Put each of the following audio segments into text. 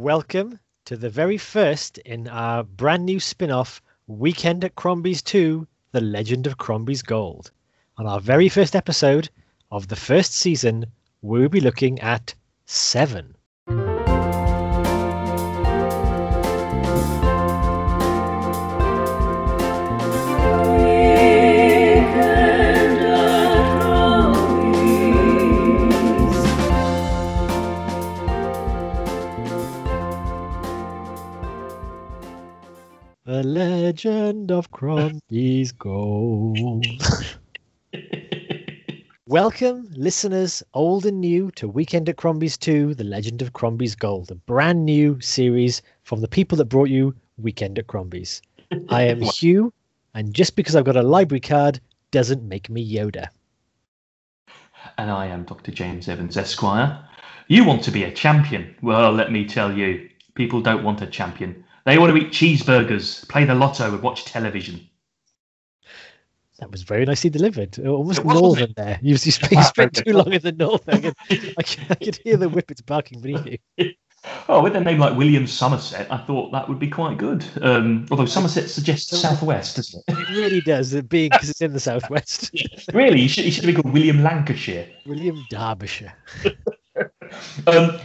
Welcome to the very first in our brand new spin off, Weekend at Crombie's 2 The Legend of Crombie's Gold. On our very first episode of the first season, we'll be looking at Seven. Legend of Crombie's Gold. Welcome, listeners, old and new, to Weekend at Crombie's 2 The Legend of Crombie's Gold, a brand new series from the people that brought you Weekend at Crombie's. I am Hugh, and just because I've got a library card doesn't make me Yoda. And I am Dr. James Evans, Esquire. You want to be a champion? Well, let me tell you, people don't want a champion. They want to eat cheeseburgers, play the lotto, and watch television. That was very nicely delivered. Almost It was, wasn't northern there. You, you spent, you spent too long in the north. I could, I could, I could hear the whippets barking beneath you. Oh, with a name like William Somerset, I thought that would be quite good. Um, although Somerset suggests southwest, doesn't it? It really does, it being because it's in the southwest. really, he should, he should have called William Lancashire. William Derbyshire. Um,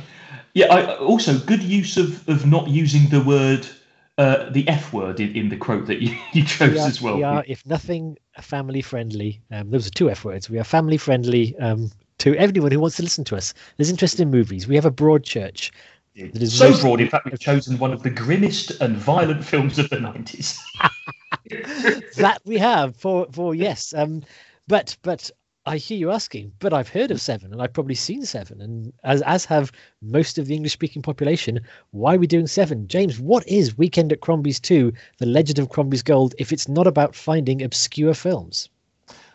yeah, I, also good use of, of not using the word, uh, the F word in, in the quote that you, you chose we are, as well. we are, if nothing, family friendly. Um, those are two F words. We are family friendly um, to everyone who wants to listen to us. There's interest in movies. We have a broad church. That is so broad, in fact, we've chosen one of the grimmest and violent films of the 90s. that we have for for yes. Um, but but I hear you asking. But I've heard of Seven, and I've probably seen Seven, and as as have most of the English speaking population. Why are we doing Seven, James? What is Weekend at Crombie's Two: The Legend of Crombie's Gold? If it's not about finding obscure films.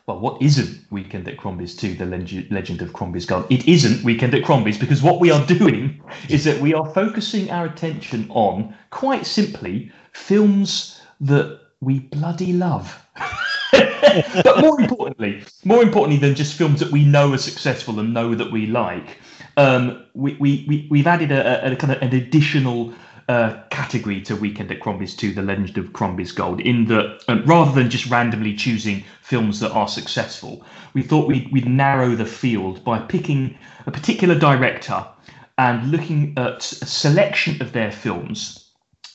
Well, what isn't Weekend at Crombie's 2, The Legend of Crombie's Gold? It isn't Weekend at Crombie's because what we are doing is that we are focusing our attention on, quite simply, films that we bloody love. but more importantly, more importantly than just films that we know are successful and know that we like, um, we, we, we, we've added a, a, a kind of an additional uh, category to Weekend at Crombie's 2, The Legend of Crombie's Gold, in that um, rather than just randomly choosing films that are successful, we thought we'd, we'd narrow the field by picking a particular director and looking at a selection of their films.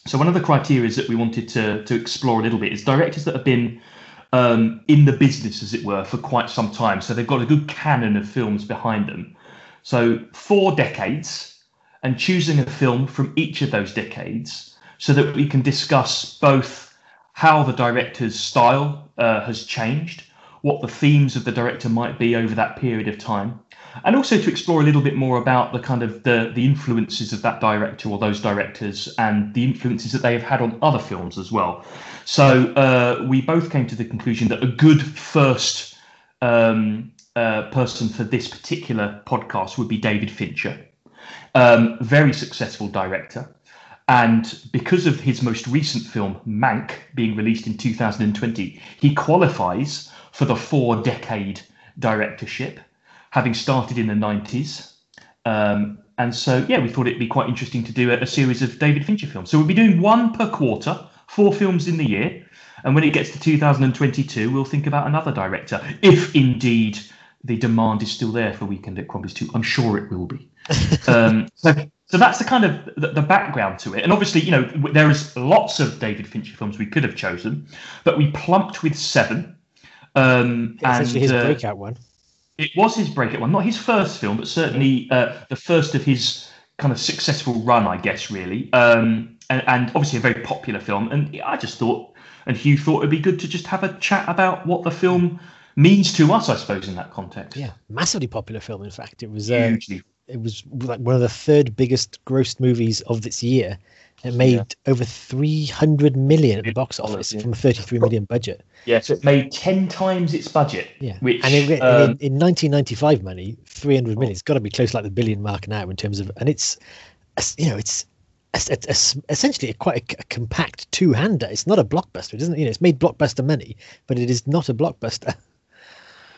So one of the criteria that we wanted to, to explore a little bit is directors that have been um, in the business, as it were, for quite some time. So they've got a good canon of films behind them. So four decades, and choosing a film from each of those decades so that we can discuss both how the director's style uh, has changed, what the themes of the director might be over that period of time, and also to explore a little bit more about the kind of the, the influences of that director or those directors and the influences that they have had on other films as well. So uh, we both came to the conclusion that a good first um, uh, person for this particular podcast would be David Fincher um, very successful director. And because of his most recent film, Mank, being released in 2020, he qualifies for the four decade directorship, having started in the 90s. Um, and so, yeah, we thought it'd be quite interesting to do a, a series of David Fincher films. So we'll be doing one per quarter, four films in the year. And when it gets to 2022, we'll think about another director, if indeed the demand is still there for Weekend at Crombie's 2. I'm sure it will be. um, so, so that's the kind of the, the background to it. And obviously, you know, there is lots of David Fincher films we could have chosen, but we plumped with seven. Um, actually his uh, breakout one. it was his breakout one, not his first film, but certainly uh, the first of his kind of successful run, I guess, really. Um, and, and obviously a very popular film. And I just thought, and Hugh thought it'd be good to just have a chat about what the film means to us, I suppose, in that context. Yeah, massively popular film. In fact, it was uh, Hugely. it was like one of the third biggest grossed movies of this year. It made Yeah. over 300 million at the box office yeah. from a 33 million budget. Yeah, so it made 10 times its budget. Yeah. Which, and in, um, in, in 1995 money, 300 million, it's got to be close like the billion mark now in terms of, and it's, you know, it's, it's, essentially a quite a, a compact two-hander. It's not a blockbuster. It doesn't, you know, it's made blockbuster money, but it is not a blockbuster.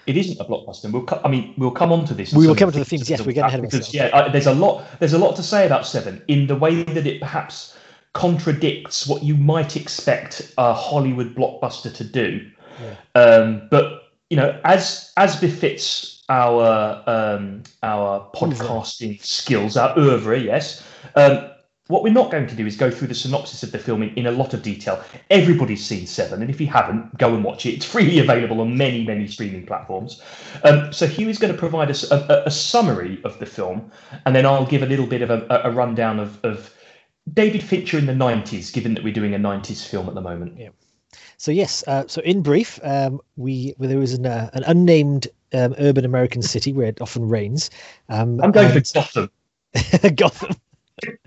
it isn't a blockbuster. We'll, co- I mean, we'll come on to this. We will come to the themes. Yes, we're getting ahead of because ourselves. yeah, I, there's a lot. There's a lot to say about Seven in the way that it perhaps contradicts what you might expect a Hollywood blockbuster to do. Yeah. Um, but you know, as as befits our um, our podcasting skills, our oeuvre, yes. Um, what we're not going to do is go through the synopsis of the film in, in a lot of detail. Everybody's seen Seven, and if you haven't, go and watch it. It's freely available on many, many streaming platforms. Um, so Hugh is going to provide us a, a, a, summary of the film, and then I'll give a little bit of a, a rundown of, of David Fincher in the 90s, given that we're doing a 90s film at the moment. Yeah. So yes, uh, so in brief, um, we well, there was an, uh, an unnamed um, urban American city where it often rains. Um, I'm going and... for Gotham. Gotham.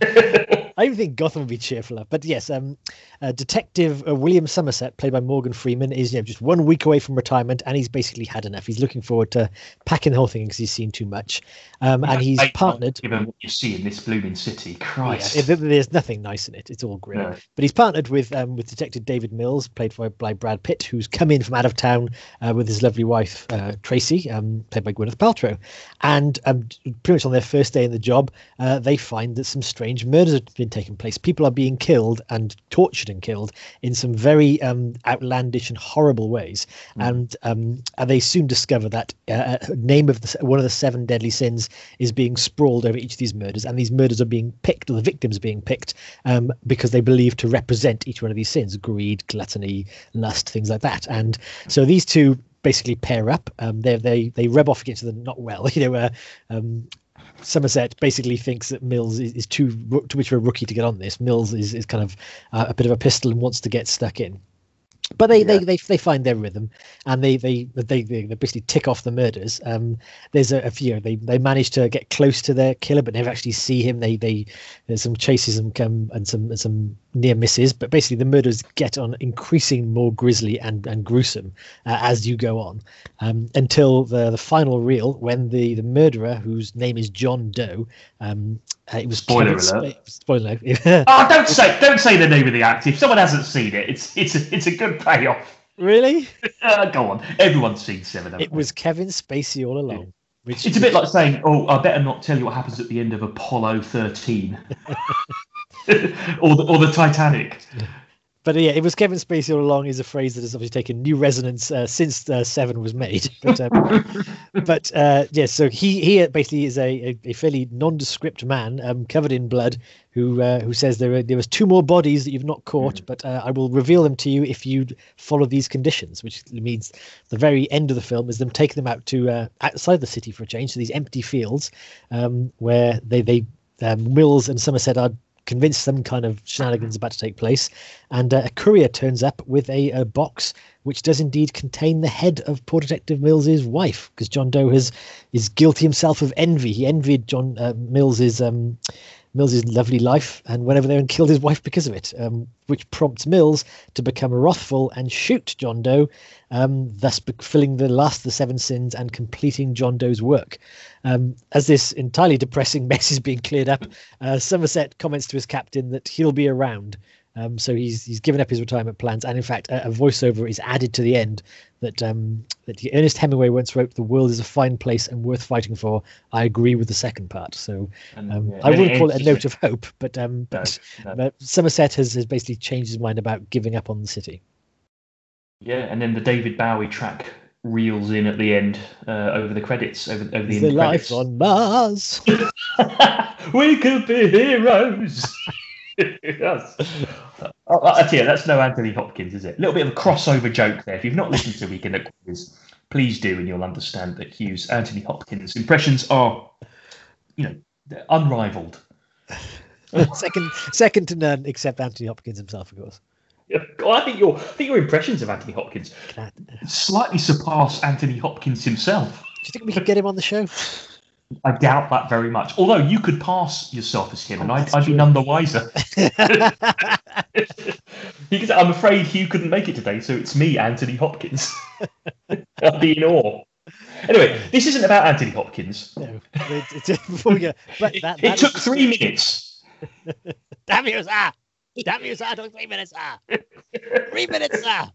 I even think Gotham would be cheerfuler. But yes, um, uh, Detective uh, William Somerset, played by Morgan Freeman, is you know, just one week away from retirement, and he's basically had enough. He's looking forward to packing the whole thing because he's seen too much. Um, and he's partnered. Given what you see in this blooming city, Christ, yeah, there's nothing nice in it. It's all grim. No. But he's partnered with um, with Detective David Mills, played by Brad Pitt, who's come in from out of town uh, with his lovely wife uh, Tracy, um, played by Gwyneth Paltrow. And um, pretty much on their first day in the job, uh, they find that some strange murders have been taking place. People are being killed and tortured and killed in some very um, outlandish and horrible ways. Mm. And um, and they soon discover that uh, name of the, one of the seven deadly sins is being sprawled over each of these murders, and these murders are being picked, or the victims are being picked, um, because they believe to represent each one of these sins: greed, gluttony, lust, things like that. And so these two basically pair up. Um, they they they rub off against them not well. You know, uh, um, Somerset basically thinks that Mills is, is too too much of a rookie to get on this. Mills is, is kind of uh, a bit of a pistol and wants to get stuck in but they, yeah. they, they they find their rhythm and they they they, they basically tick off the murders. Um there's a, a, few they they manage to get close to their killer but never actually see him. They they there's some chases and come and some and some near misses but basically the murders get on increasing more grisly and and gruesome uh, as you go on. Um until the the final reel when the the murderer whose name is john doe um uh, it was spoiler alert. Spoiler. oh, don't say don't say the name of the actor. If someone hasn't seen it, it's it's a, it's a good payoff. Really? Uh, go on. Everyone's seen Seven. It was Kevin Spacey all along. Which, it's a bit like saying, "Oh, I better not tell you what happens at the end of Apollo 13, or the or the Titanic." But yeah, it was Kevin Spacey all along is a phrase that has obviously taken new resonance uh, since uh, Seven was made. But, um, but uh, yeah, so he he basically is a, a, fairly nondescript man um, covered in blood who uh, who says there are, there was two more bodies that you've not caught, mm. but uh, I will reveal them to you if you follow these conditions, which means the very end of the film is them taking them out to uh, outside the city for a change, to these empty fields um, where they they um, Mills and Somerset are convinced some kind of shenanigans about to take place. And uh, a courier turns up with a, a, box which does indeed contain the head of poor Detective Mills's wife, because John Doe has is guilty himself of envy. He envied John uh, Mills's um, Mills's lovely life and went over there and killed his wife because of it, um, which prompts Mills to become wrathful and shoot John Doe, um, thus fulfilling the last of the seven sins and completing John Doe's work. Um, as this entirely depressing mess is being cleared up, uh, Somerset comments to his captain that he'll be around um, so he's he's given up his retirement plans, and in fact, a, a voiceover is added to the end that um, that Ernest Hemingway once wrote, "The world is a fine place and worth fighting for." I agree with the second part, so um, yeah, I wouldn't call it a note of hope, but um, but, no. but Somerset has, has basically changed his mind about giving up on the city. Yeah, and then the David Bowie track reels in at the end uh, over the credits over over the, the life on Mars. we could be heroes. yes. Oh, oh that's, yeah, that's no Anthony Hopkins, is it? A little bit of a crossover joke there. If you've not listened to Weekend at Quiz, please do, and you'll understand that Hugh's Anthony Hopkins impressions are, you know, unrivaled. second, second to none, except Anthony Hopkins himself, of course. Well, I think your I think your impressions of Anthony Hopkins slightly surpass Anthony Hopkins himself. Do you think we could get him on the show? I doubt that very much. Although you could pass yourself as him, and I'd, I'd be none the wiser. because I'm afraid Hugh couldn't make it today, so it's me, Anthony Hopkins. I'd be in awe. Anyway, this isn't about Anthony Hopkins. No, it, it, go, but that, that it took three minutes. Damn you, sir! Damn you, sir! It took three minutes, sir! Three minutes, sir!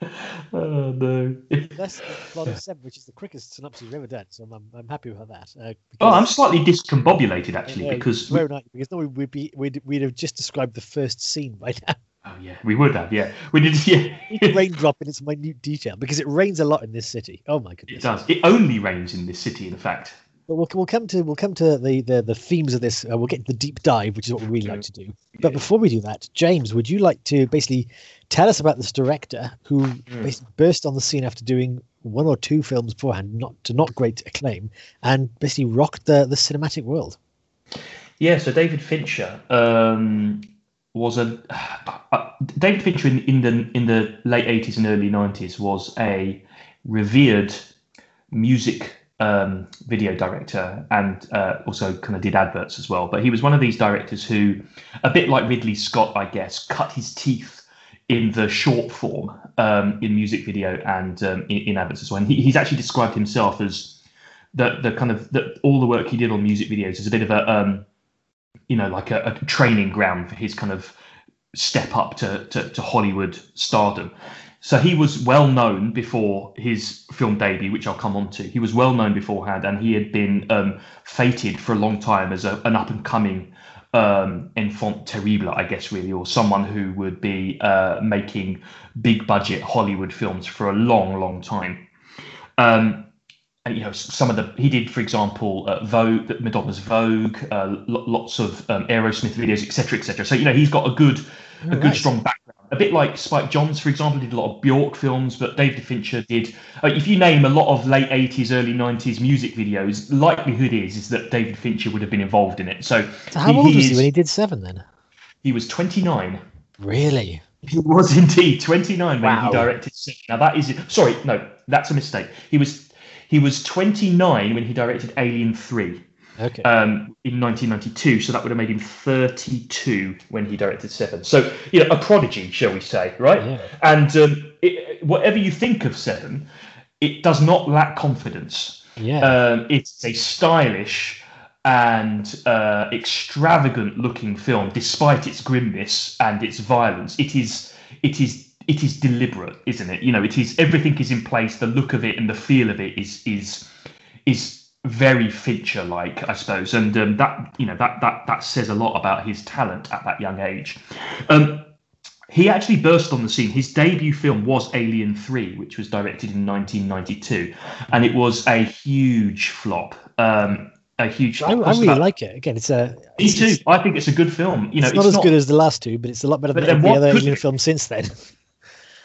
oh no! Less plot of seven, which is the quickest synopsis we've ever done. So I'm, I'm happy with that. Uh, oh, I'm slightly discombobulated actually because very not, because no, we'd be we'd, we'd have just described the first scene by now. Oh yeah, we would have. Yeah, we did. Yeah, raindrop in its minute detail because it rains a lot in this city. Oh my goodness, it does. It only rains in this city, in fact. But we'll, we'll come to we'll come to the the, the themes of this. Uh, we'll get the deep dive, which is what we really like to do. But before we do that, James, would you like to basically tell us about this director who mm. burst on the scene after doing one or two films beforehand, not to not great acclaim, and basically rocked the the cinematic world? Yeah, so David Fincher um, was a uh, uh, David Fincher in, in the in the late eighties and early nineties was a revered music um, video director and uh, also kind of did adverts as well. But he was one of these directors who, a bit like Ridley Scott, I guess, cut his teeth in the short form um, in music video and um, in, in, adverts as well. And he, he's actually described himself as the the kind of the, all the work he did on music videos is a bit of a um, you know like a, a training ground for his kind of step up to, to, to Hollywood stardom. So he was well known before his film debut, which I'll come on to. He was well known beforehand, and he had been um, fated for a long time as a, an up and coming um, enfant terrible, I guess, really, or someone who would be uh, making big budget Hollywood films for a long, long time. Um, and you know, some of the he did, for example, uh, Vogue, Madonna's Vogue, uh, lots of um, Aerosmith videos, etc., etc. So you know, he's got a good, a good, strong background a bit like Spike Jonze, for example, did a lot of Bjork films, but David Fincher did. Uh, if you name a lot of late '80s, early '90s music videos, likelihood is is that David Fincher would have been involved in it. So, so how he, old he was is, he when he did Seven? Then he was 29. Really? He was indeed 29 when wow. he directed Seven. Now that is sorry, no, that's a mistake. He was he was 29 when he directed Alien Three. Okay. Um, in 1992, so that would have made him 32 when he directed Seven. So you know, a prodigy, shall we say, right? Yeah. And um, it, whatever you think of Seven, it does not lack confidence. Yeah. Um, it's a stylish and uh, extravagant looking film, despite its grimness and its violence. It is. It is it is deliberate, isn't it? You know, it is everything is in place. The look of it and the feel of it is is is very feature like, I suppose, and um, that you know that that that says a lot about his talent at that young age. Um, he actually burst on the scene. His debut film was Alien 3, which was directed in 1992, and it was a huge flop. Um, a huge. I, I, really about, like it. Again, it's a. Me too. I think it's a good film. You know, it's not it's as not, good as the last two, but it's a lot better than the other Alien films since then.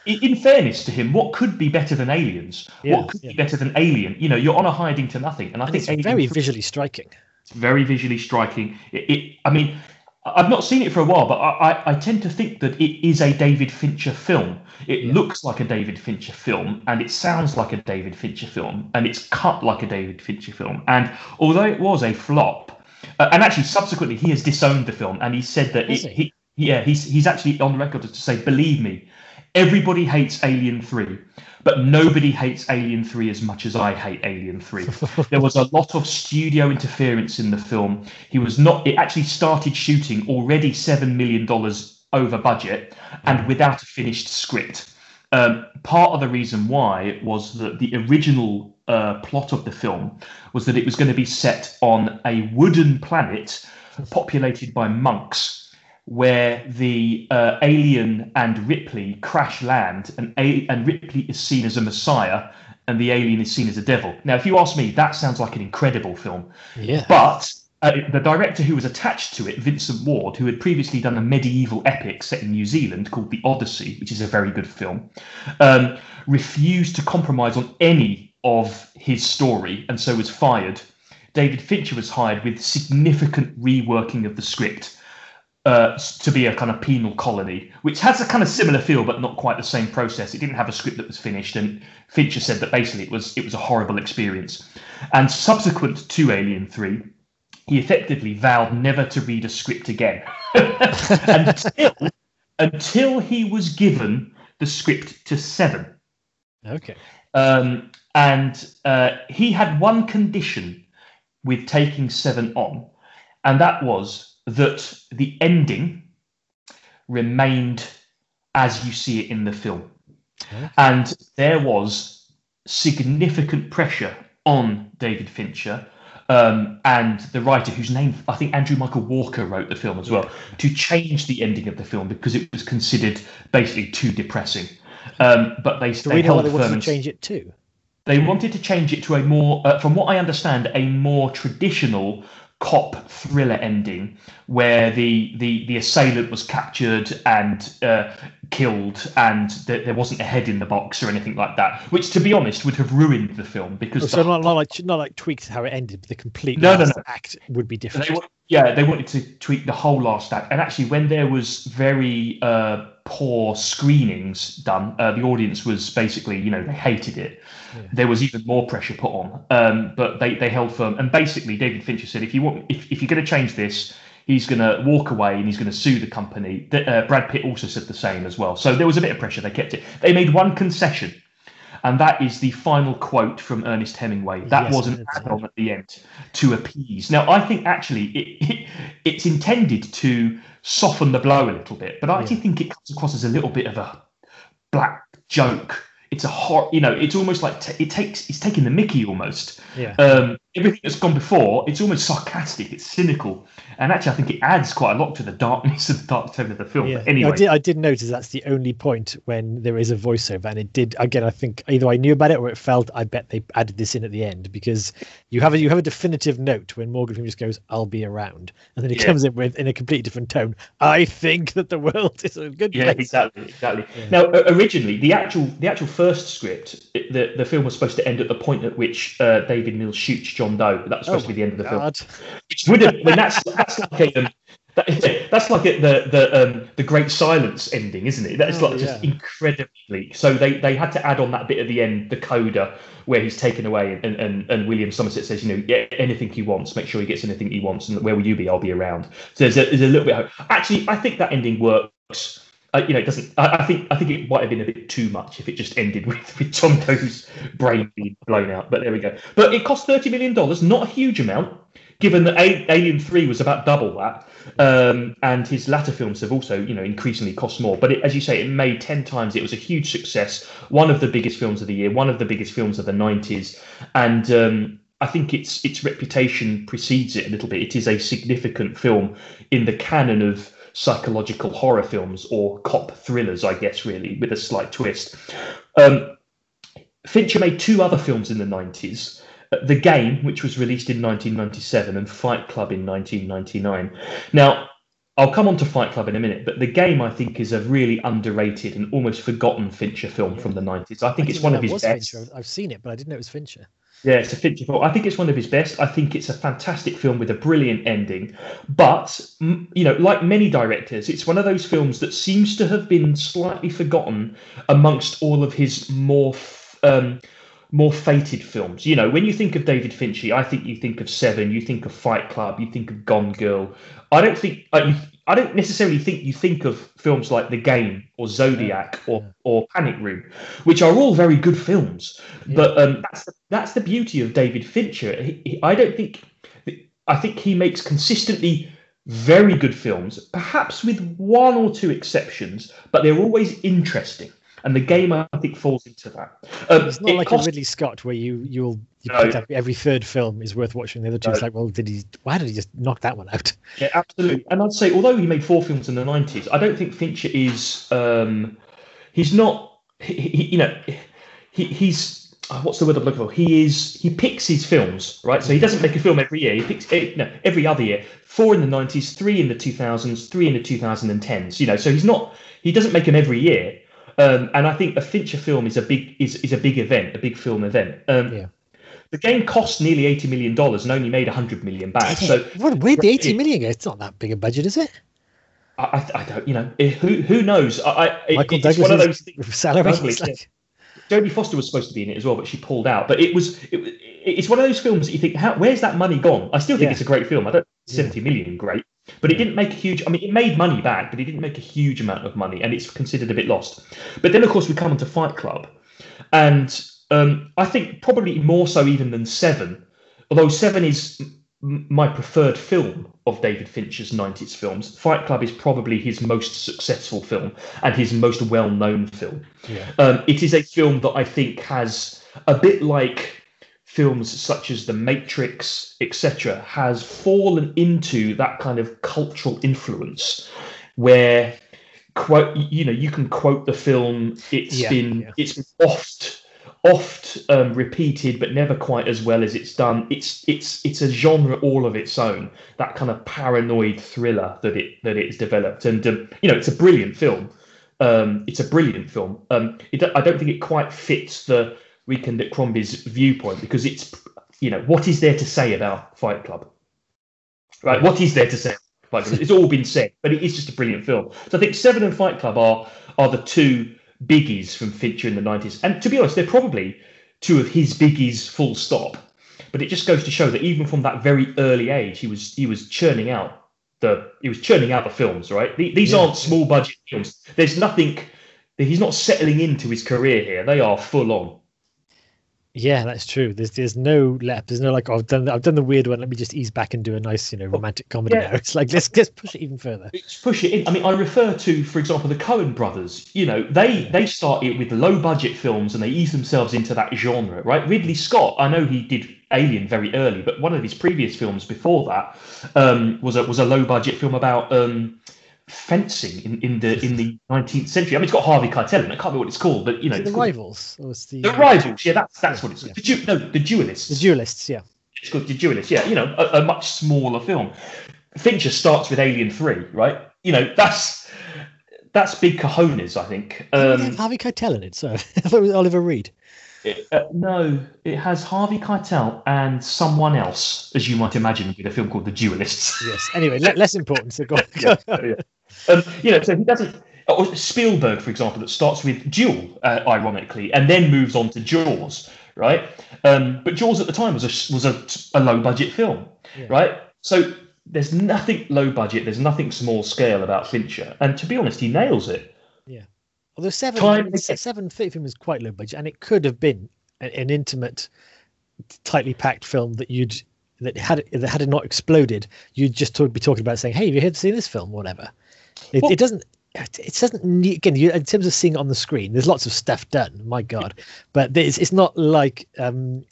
In fairness to him, what could be better than Aliens? Yeah, what could yeah. be better than Alien? You know, you're on a hiding to nothing, and I and think it's very visually striking. It's very visually striking. It, it, I mean, I've not seen it for a while, but I, I, I, tend to think that it is a David Fincher film. It yeah. looks like a David Fincher film, and it sounds like a David Fincher film, and it's cut like a David Fincher film. And although it was a flop, uh, and actually subsequently he has disowned the film, and he said that it, he? he yeah, he's he's actually on the record to say, believe me, Everybody hates Alien 3, but nobody hates Alien 3 as much as I hate Alien 3. there was a lot of studio interference in the film. He was not, it actually started shooting already $7 million over budget and without a finished script. Um, part of the reason why was that the original uh, plot of the film was that it was going to be set on a wooden planet populated by monks where the uh, alien and Ripley crash land, and, a- and Ripley is seen as a messiah, and the alien is seen as a devil. Now, if you ask me, that sounds like an incredible film. Yeah. But uh, the director who was attached to it, Vincent Ward, who had previously done a medieval epic set in New Zealand called The Odyssey, which is a very good film, um, refused to compromise on any of his story and so was fired. David Fincher was hired with significant reworking of the script uh, to be a kind of penal colony, which has a kind of similar feel, but not quite the same process. It didn't have a script that was finished, and Fincher said that basically it was it was a horrible experience. And subsequent to Alien Three, he effectively vowed never to read a script again And until until he was given the script to Seven. Okay. Um, and uh, he had one condition with taking Seven on, and that was that the ending remained as you see it in the film. Okay. And there was significant pressure on David Fincher um, and the writer, whose name I think Andrew Michael Walker wrote the film as well, to change the ending of the film because it was considered basically too depressing. Um, but they, Do they held they wanted firm to change it to? they wanted to change it to a more, uh, from what I understand, a more traditional cop thriller ending, where the the the assailant was captured and uh, killed, and th- there wasn't a head in the box or anything like that. Which, to be honest, would have ruined the film because Oh, so the- not, not like not like tweaked how it ended, but the complete No, no, no. act would be different. They, yeah, they wanted to tweak the whole last act. And actually, when there was very uh, poor screenings done, uh, the audience was basically, you know, they hated it. Yeah. There was even more pressure put on, um, but they, they held firm. And basically, David Fincher said, if you want, if, if you're going to change this, he's going to walk away and he's going to sue the company. Th- Uh, Brad Pitt also said the same as well. So there was a bit of pressure. They kept it. They made one concession. And that is the final quote from Ernest Hemingway. That Yes, was an add-on at the end to appease. Now, I think actually it, it, it's intended to soften the blow a little bit, but I actually think it comes across as a little bit of a black joke. It's a hot, you know, it's almost like t- it takes, it's taking the Mickey almost. Yeah. Um, everything that's gone before, it's almost sarcastic, it's cynical, and actually, I think it adds quite a lot to the darkness and the dark tone of the film. Yeah, anyway, I did. I did notice that's the only point when there is a voiceover, and it did. Again, I think either I knew about it or it felt. I bet they added this in at the end because you have a you have a definitive note when Morgan Freeman just goes, "I'll be around," and then he Yeah. comes in with in a completely different tone. I think that the world is a good Yeah, place. exactly, exactly. Yeah. Now, originally, the actual the actual first script, the the film was supposed to end at the point at which uh, David Mills shoots John Doe. But that was supposed Oh to be the end of the film. Which would have, I mean, that's that's like a, um, that, that's like a, the the um, the Great Silence ending, isn't it? That's Oh, like just yeah. incredibly bleak. So they they had to add on that bit at the end, the coda, where he's taken away, and and, and William Somerset says, you know, yeah, anything he wants, make sure he gets anything he wants, and where will you be? I'll be around. So there's a, there's a little bit. Of, actually, I think that ending works. Uh, you know, it doesn't. I, I think I think it might have been a bit too much if it just ended with with Doe's brain being blown out. But there we go. But it cost thirty million dollars, not a huge amount, given that Alien Three was about double that, um, and his latter films have also, you know, increasingly cost more. But it, as you say, it made ten times. It was a huge success. One of the biggest films of the year. One of the biggest films of the nineties, and. Um, I think its its reputation precedes it a little bit. It is a significant film in the canon of psychological horror films or cop thrillers, I guess, really, with a slight twist. Um, Fincher made two other films in the 90s uh, The Game, which was released in 1997, and Fight Club in 1999. Now, I'll come on to Fight Club in a minute, but The Game, I think, is a really underrated and almost forgotten Fincher film from the 90s. I think I it's one of his best. Fincher. I've seen it, but I didn't know it was Fincher. Yeah, it's a film. I think it's one of his best. I think it's a fantastic film with a brilliant ending. But, you know, like many directors, it's one of those films that seems to have been slightly forgotten amongst all of his more. Um, more fated films. You know, when you think of David Fincher, I think you think of Seven, you think of Fight Club, you think of Gone Girl. I don't think uh, you, I don't necessarily think you think of films like The Game or Zodiac or or Panic Room, which are all very good films. Yeah. But um, that's that's the beauty of David Fincher. He, he, I don't think I think he makes consistently very good films, perhaps with one or two exceptions, but they're always interesting. And the game, I think, falls into that. Um, It's not it like cost- a Ridley Scott where you you'll you No. pick every third film is worth watching. The other two, it's like, well, did he? Why did he just knock that one out? Yeah, absolutely. And I'd say, although he made four films in the nineties, I don't think Fincher is. Um, he's not. He, he, you know, he, he's. uh, What's the word I'm looking for? He is. He picks his films, right? So he doesn't make a film every year. He picks eh, no every other year. Four in the nineties, three in the two thousands, three in the two thousand and tens. You know, so he's not. He doesn't make them every year. Um, and I think a Fincher film is a big is, is a big event, a big film event. Um, Yeah. The game cost nearly eighty million dollars and only made hundred million back. So what, where'd the eighty million go? It's not that big a budget, is it? I, I, I don't, you know, eh, who who knows? I, I it- Michael it's one of those things. salary. Ugly, like, Jodie Foster was supposed to be in it as well, but she pulled out. But it was, it, it's one of those films that you think, how, where's that money gone? I still think Yeah. it's a great film. I don't Yeah. seventy million great, but it didn't make a huge. I mean, it made money back, but it didn't make a huge amount of money, and it's considered a bit lost. But then, of course, we come on to Fight Club, and um, I think probably more so even than Seven, although Seven is m- my preferred film of David Fincher's 90s films. Fight Club is probably his most successful film and his most well known film. Yeah. Um, it is a film that I think has a bit like films such as The Matrix, etc., has fallen into that kind of cultural influence where quote you know you can quote the film It's Yeah, been yeah. it's been oft oft um, repeated but never quite as well as it's done it's it's it's a genre all of its own that kind of paranoid thriller that it that it's developed and um, you know it's a brilliant film um, it's a brilliant film um, it, i don't think it quite fits the weekend at crombie's viewpoint because it's you know what is there to say about fight club? Right what is there to say Fight Club? it's all been said but it is just a brilliant film. So i think seven and fight club are are the two biggies from fincher in the 90s and to be honest they're probably two of his biggies full stop. But it just goes to show that even from that very early age he was he was churning out the he was churning out the films right? The- these Yeah. aren't small budget films. There's nothing he's not settling into his career here. They are full on Yeah, that's true. There's there's no lap. There's no like oh, I've done I've done the weird one. Let me just ease back and do a nice you know romantic comedy yeah. now. It's like let's let's push it even further. Let's push it in. I mean, I refer to, for example, the Coen brothers. You know, they they started with low budget films and they eased themselves into that genre, right? Ridley Scott, I know he did Alien very early, but one of his previous films before that um, was a was a low budget film about um, fencing in, in the in the 19th century. I mean, it's got Harvey Keitel in it. I can't remember what it's called, but you know, Is it it's the rivals or the the rivals. Yeah, that's that's what it's. Yeah. The du- no, the duelists. the duelists? Yeah, It's called The Duelists. Yeah, you know, a, a much smaller film. Fincher starts with Alien Three, right? You know, that's that's big cojones, I think. Um, Harvey Keitel in it. So I thought it was Oliver Reed. It- uh, no, it has Harvey Keitel and someone else, as you might imagine, with a film called The Duelists. Yes. Anyway, le- less important. So go. on. yeah, yeah. Um, you know, so he doesn't. Or Spielberg, for example, that starts with Duel, uh, ironically, and then moves on to Jaws, right? Um, but Jaws at the time was a was a, a low budget film, Yeah. right? So there's nothing low budget, there's nothing small scale about Fincher, and to be honest, he nails it. Although seven Time- se- seven film was quite low budget, and it could have been an, an intimate, tightly packed film that you'd that had it, that had it not exploded, you'd just talk, be talking about saying, "Hey, have you here to see this film?" Whatever. It, Well- it doesn't. It doesn't need, again. You, in terms of seeing it on the screen, there's lots of stuff done. My God, but it's it's not like um,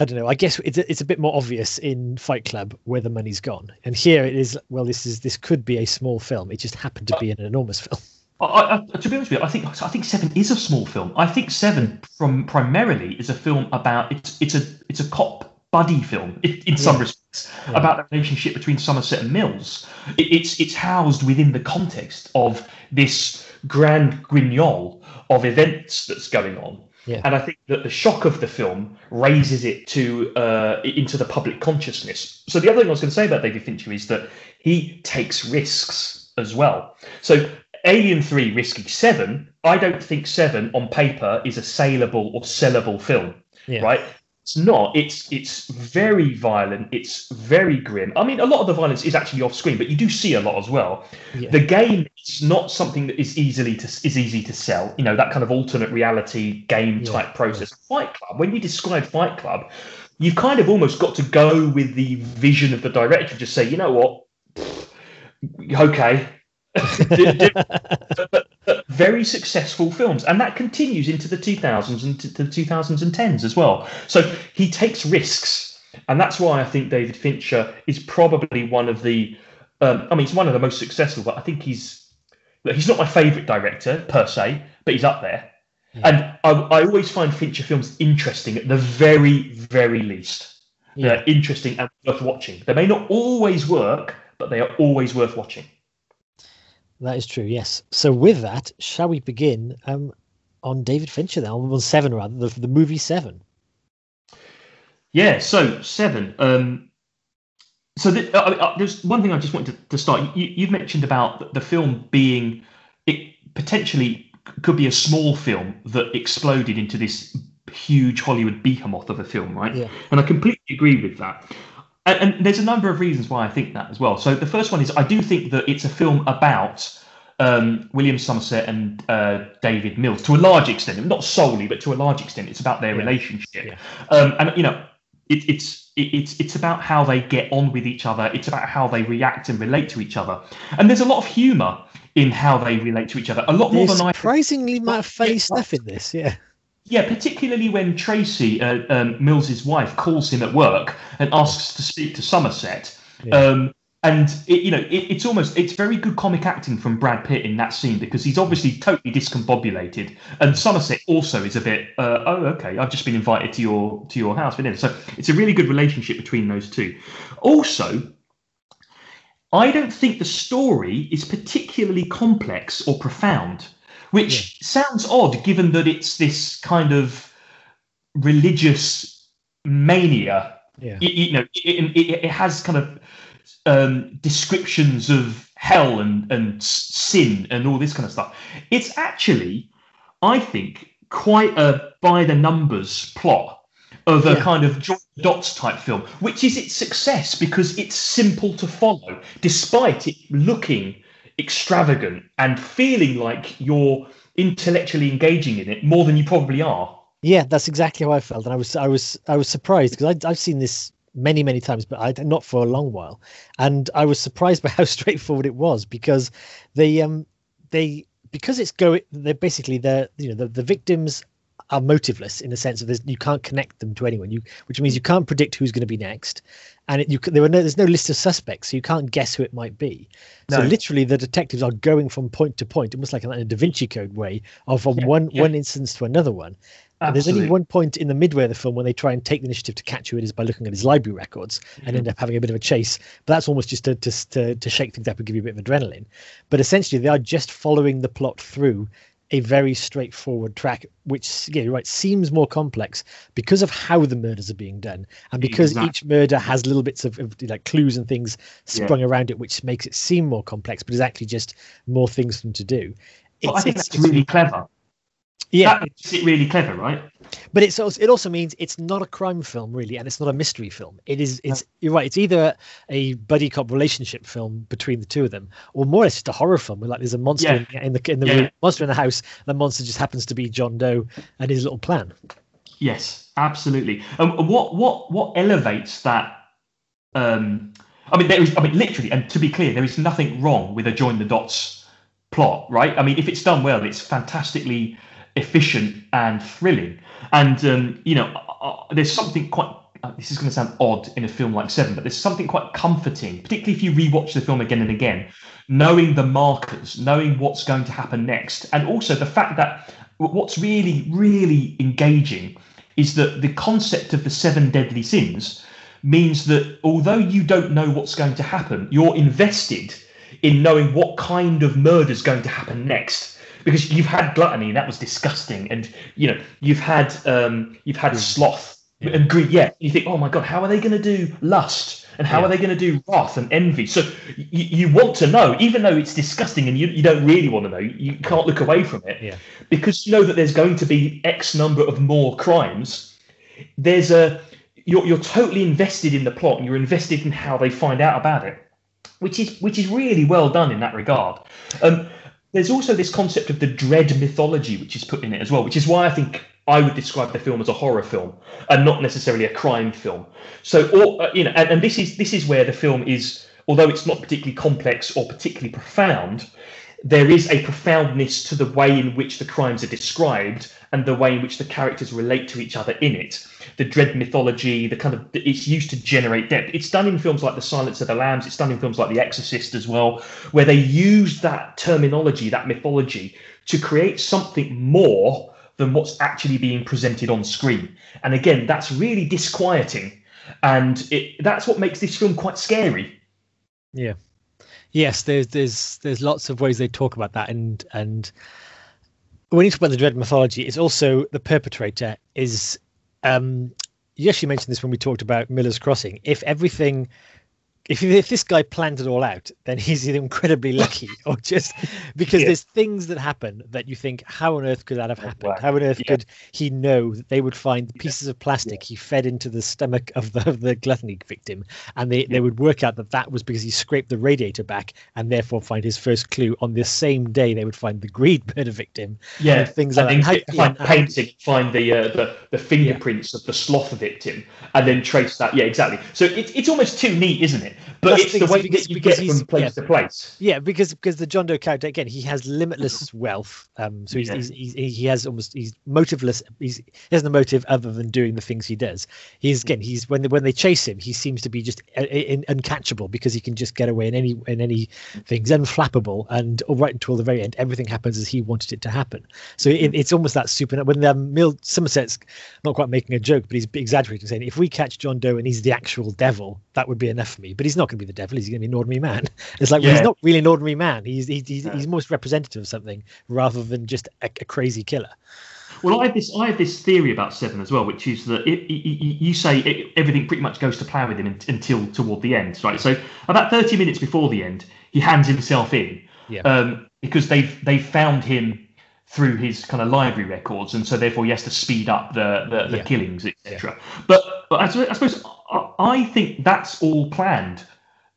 I don't know. I guess it's it's a bit more obvious in Fight Club where the money's gone, and here it is. Well, this is this could be a small film. It just happened to be an enormous film. I, I, to be honest with you, I think I think Seven is a small film. I think Seven, from primarily, is a film about it's it's a it's a cop buddy film in, in some Yeah. respects Yeah. about the relationship between Somerset and Mills. It, it's it's housed within the context of this grand guignol of events that's going on. Yeah. And I think that the shock of the film raises it to uh, into the public consciousness. So the other thing I was going to say about David Fincher is that he takes risks as well. So Alien 3 risking 7, I don't think 7 on paper is a saleable or sellable film, Yeah. right? It's not. It's it's very violent. It's very grim. I mean, a lot of the violence is actually off screen, but you do see a lot as well. Yeah. The game is not something that is easily to is easy to sell. You know that kind of alternate reality game Yeah, type process. Fight Club. When you describe Fight Club, you've kind of almost got to go with the vision of the director. Just say, you know what, okay. But, but, very successful films, and that continues into the 2000s and to the 2010s as well. So he takes risks, and that's why I think David Fincher is probably one of the. Um, I mean, he's one of the most successful, but I think he's he's not my favourite director per se, but he's up there. Yeah. And I, I always find Fincher films interesting at the very, very least. Yeah. They're interesting and worth watching. They may not always work, but they are always worth watching. That is true. Yes. So with that, shall we begin um, on David Fincher then, on Seven rather, the, the movie Seven? Yeah, so seven. Um, so the, uh, uh, there's one thing I just wanted to, to start. You, you've mentioned about the film being it potentially could be a small film that exploded into this huge Hollywood behemoth of a film, right? Yeah. And I completely agree with that. And, and there's a number of reasons why I think that as well. So the first one is I do think that it's a film about um, William Somerset and uh, David Mills to a large extent, not solely, but to a large extent, it's about their Yeah. relationship. Yeah. Um, and you know, it, it's it, it's it's about how they get on with each other. It's about how they react and relate to each other. And there's a lot of humour in how they relate to each other. A lot more There's than I surprisingly of funny stuff in this. Yeah. Yeah, particularly when Tracy, uh, um, Mills's wife, calls him at work and asks to speak to Somerset. Yeah. Um, and it, you know, it, it's almost it's very good comic acting from Brad Pitt in that scene because he's obviously totally discombobulated, and Somerset also is a bit, uh, oh, okay, I've just been invited to your to your house for dinner. So it's a really good relationship between those two. Also, I don't think the story is particularly complex or profound, which sounds odd given that it's this kind of religious mania. Yeah. You, you know, it, it, it has kind of um, descriptions of hell and, and sin and all this kind of stuff. It's actually, I think, quite a by the numbers plot of a Yeah. kind of joint dots type film, which is its success because it's simple to follow, despite it looking extravagant and feeling like you're intellectually engaging in it more than you probably are. Yeah, that's exactly how I felt, and I was I was I was surprised because I've seen this many many times, but I not for a long while, and I was surprised by how straightforward it was because they um they because it's going they're basically they're you know the, the victims are motiveless in the sense of there's, you can't connect them to anyone you which means you can't predict who's going to be next and it, you there are no there's no list of suspects so you can't guess who it might be so literally the detectives are going from point to point almost like in a da vinci code way of from Yeah, one yeah. one instance to another one and there's only one point in the midway of the film when they try and take the initiative to catch who it is by looking at his library records Mm-hmm. and end up having a bit of a chase. But that's almost just to, to to to shake things up and give you a bit of adrenaline. But essentially, they are just following the plot through a very straightforward track, which yeah, you're right, seems more complex because of how the murders are being done, and because Exactly. each murder has little bits of, of like clues and things Yeah. sprung around it, which makes it seem more complex, but is actually just more things for them to do. But I think that's really clever. Yeah, That makes it really clever, right? but it's also it also means it's not a crime film really and it's not a mystery film it is it's you're right it's either a buddy cop relationship film between the two of them or more it's just a horror film where like there's a monster in, in the in the Yeah. room, monster in the house the monster just happens to be john doe and his little plan Yes, absolutely. And what what what elevates that? Um, I mean, there is. I mean, literally, and to be clear, there is nothing wrong with a join the dots plot, right? I mean, if it's done well, it's fantastically efficient and thrilling. And um, you know, uh, uh, there's something quite. Uh, this is going to sound odd in a film like Seven, but there's something quite comforting, particularly if you rewatch the film again and again, knowing the markers, knowing what's going to happen next, and also the fact that what's really, really engaging is that the concept of the seven deadly sins means that although you don't know what's going to happen, you're invested in knowing what kind of murder is going to happen next. Because you've had gluttony, and that was disgusting, and you know you've had um, you've had sloth and greed. Yeah, you think, oh my god, how are they going to do lust, and how Yeah. are they going to do wrath and envy? So you, you want to know, even though it's disgusting, and you, you don't really want to know. You can't look away from it yeah because you know that there's going to be X number of more crimes. There's a you're you're totally invested in the plot and you're invested in how they find out about it, which is which is really well done in that regard. Um, there's also this concept of the dread mythology which is put in it as well, which is why I think I would describe the film as a horror film and not necessarily a crime film. So, or, uh, you know, and, and this is this is where the film is, although it's not particularly complex or particularly profound, there is a profoundness to the way in which the crimes are described and the way in which the characters relate to each other in it. The dread mythology, the kind of it's used to generate depth. It's done in films like The Silence of the Lambs. It's done in films like The Exorcist as well, where they use that terminology, that mythology, to create something more than what's actually being presented on screen. And again, that's really disquieting, and it, that's what makes this film quite scary. Yeah. Yes, there's there's there's lots of ways they talk about that, and and when you talk about the dread mythology, it's also the perpetrator is. Um, you actually mentioned this when we talked about Miller's Crossing. If everything if, if this guy planned it all out, then he's either incredibly lucky or just because Yeah. there's things that happen that you think, how on earth could that have happened? wow. How on earth Yeah. could he know that they would find the pieces of plastic he fed into the stomach of the, of the gluttony victim, and they, they would work out that that was because he scraped the radiator back, and therefore find his first clue on the same day they would find the greed murder victim. Yeah, and things like that. How- yeah, find painting, find the, uh, the the fingerprints of the sloth victim, and then trace that. Yeah, exactly. So it's it's almost too neat, isn't it? But it's the way because- that you get he's- from place yeah. to place. Yeah, because because the John Doe character again, he has limitless wealth. Um, so he's, Yeah. he's, he's he has almost he's motiveless. He's he has no motive other than doing the things he does. He's again he's when they, when they chase him, he seems to be just uh, in, uncatchable because he can just get away in any in any things unflappable and right until the very end, everything happens as he wanted it to happen. So it, it's almost that super. When um, Mill Somerset's not quite making a joke, but he's exaggerating, saying if we catch John Doe and he's the actual devil, that would be enough for me. But he's not going to be the devil. He's going to be an ordinary man. It's like well, he's not really an ordinary man. He's he's he's, No. he's most representative of something rather than just a, a crazy killer. Well, I have this I have this theory about Seven as well, which is that it, it, you say it, everything pretty much goes to plan with him un- until toward the end, right? So about thirty minutes before the end, he hands himself in Yeah. um, because they've they've found him through his kind of library records, and so therefore he has to speed up the the, the Yeah. killings, etc. But, but I, I suppose I, think that's all planned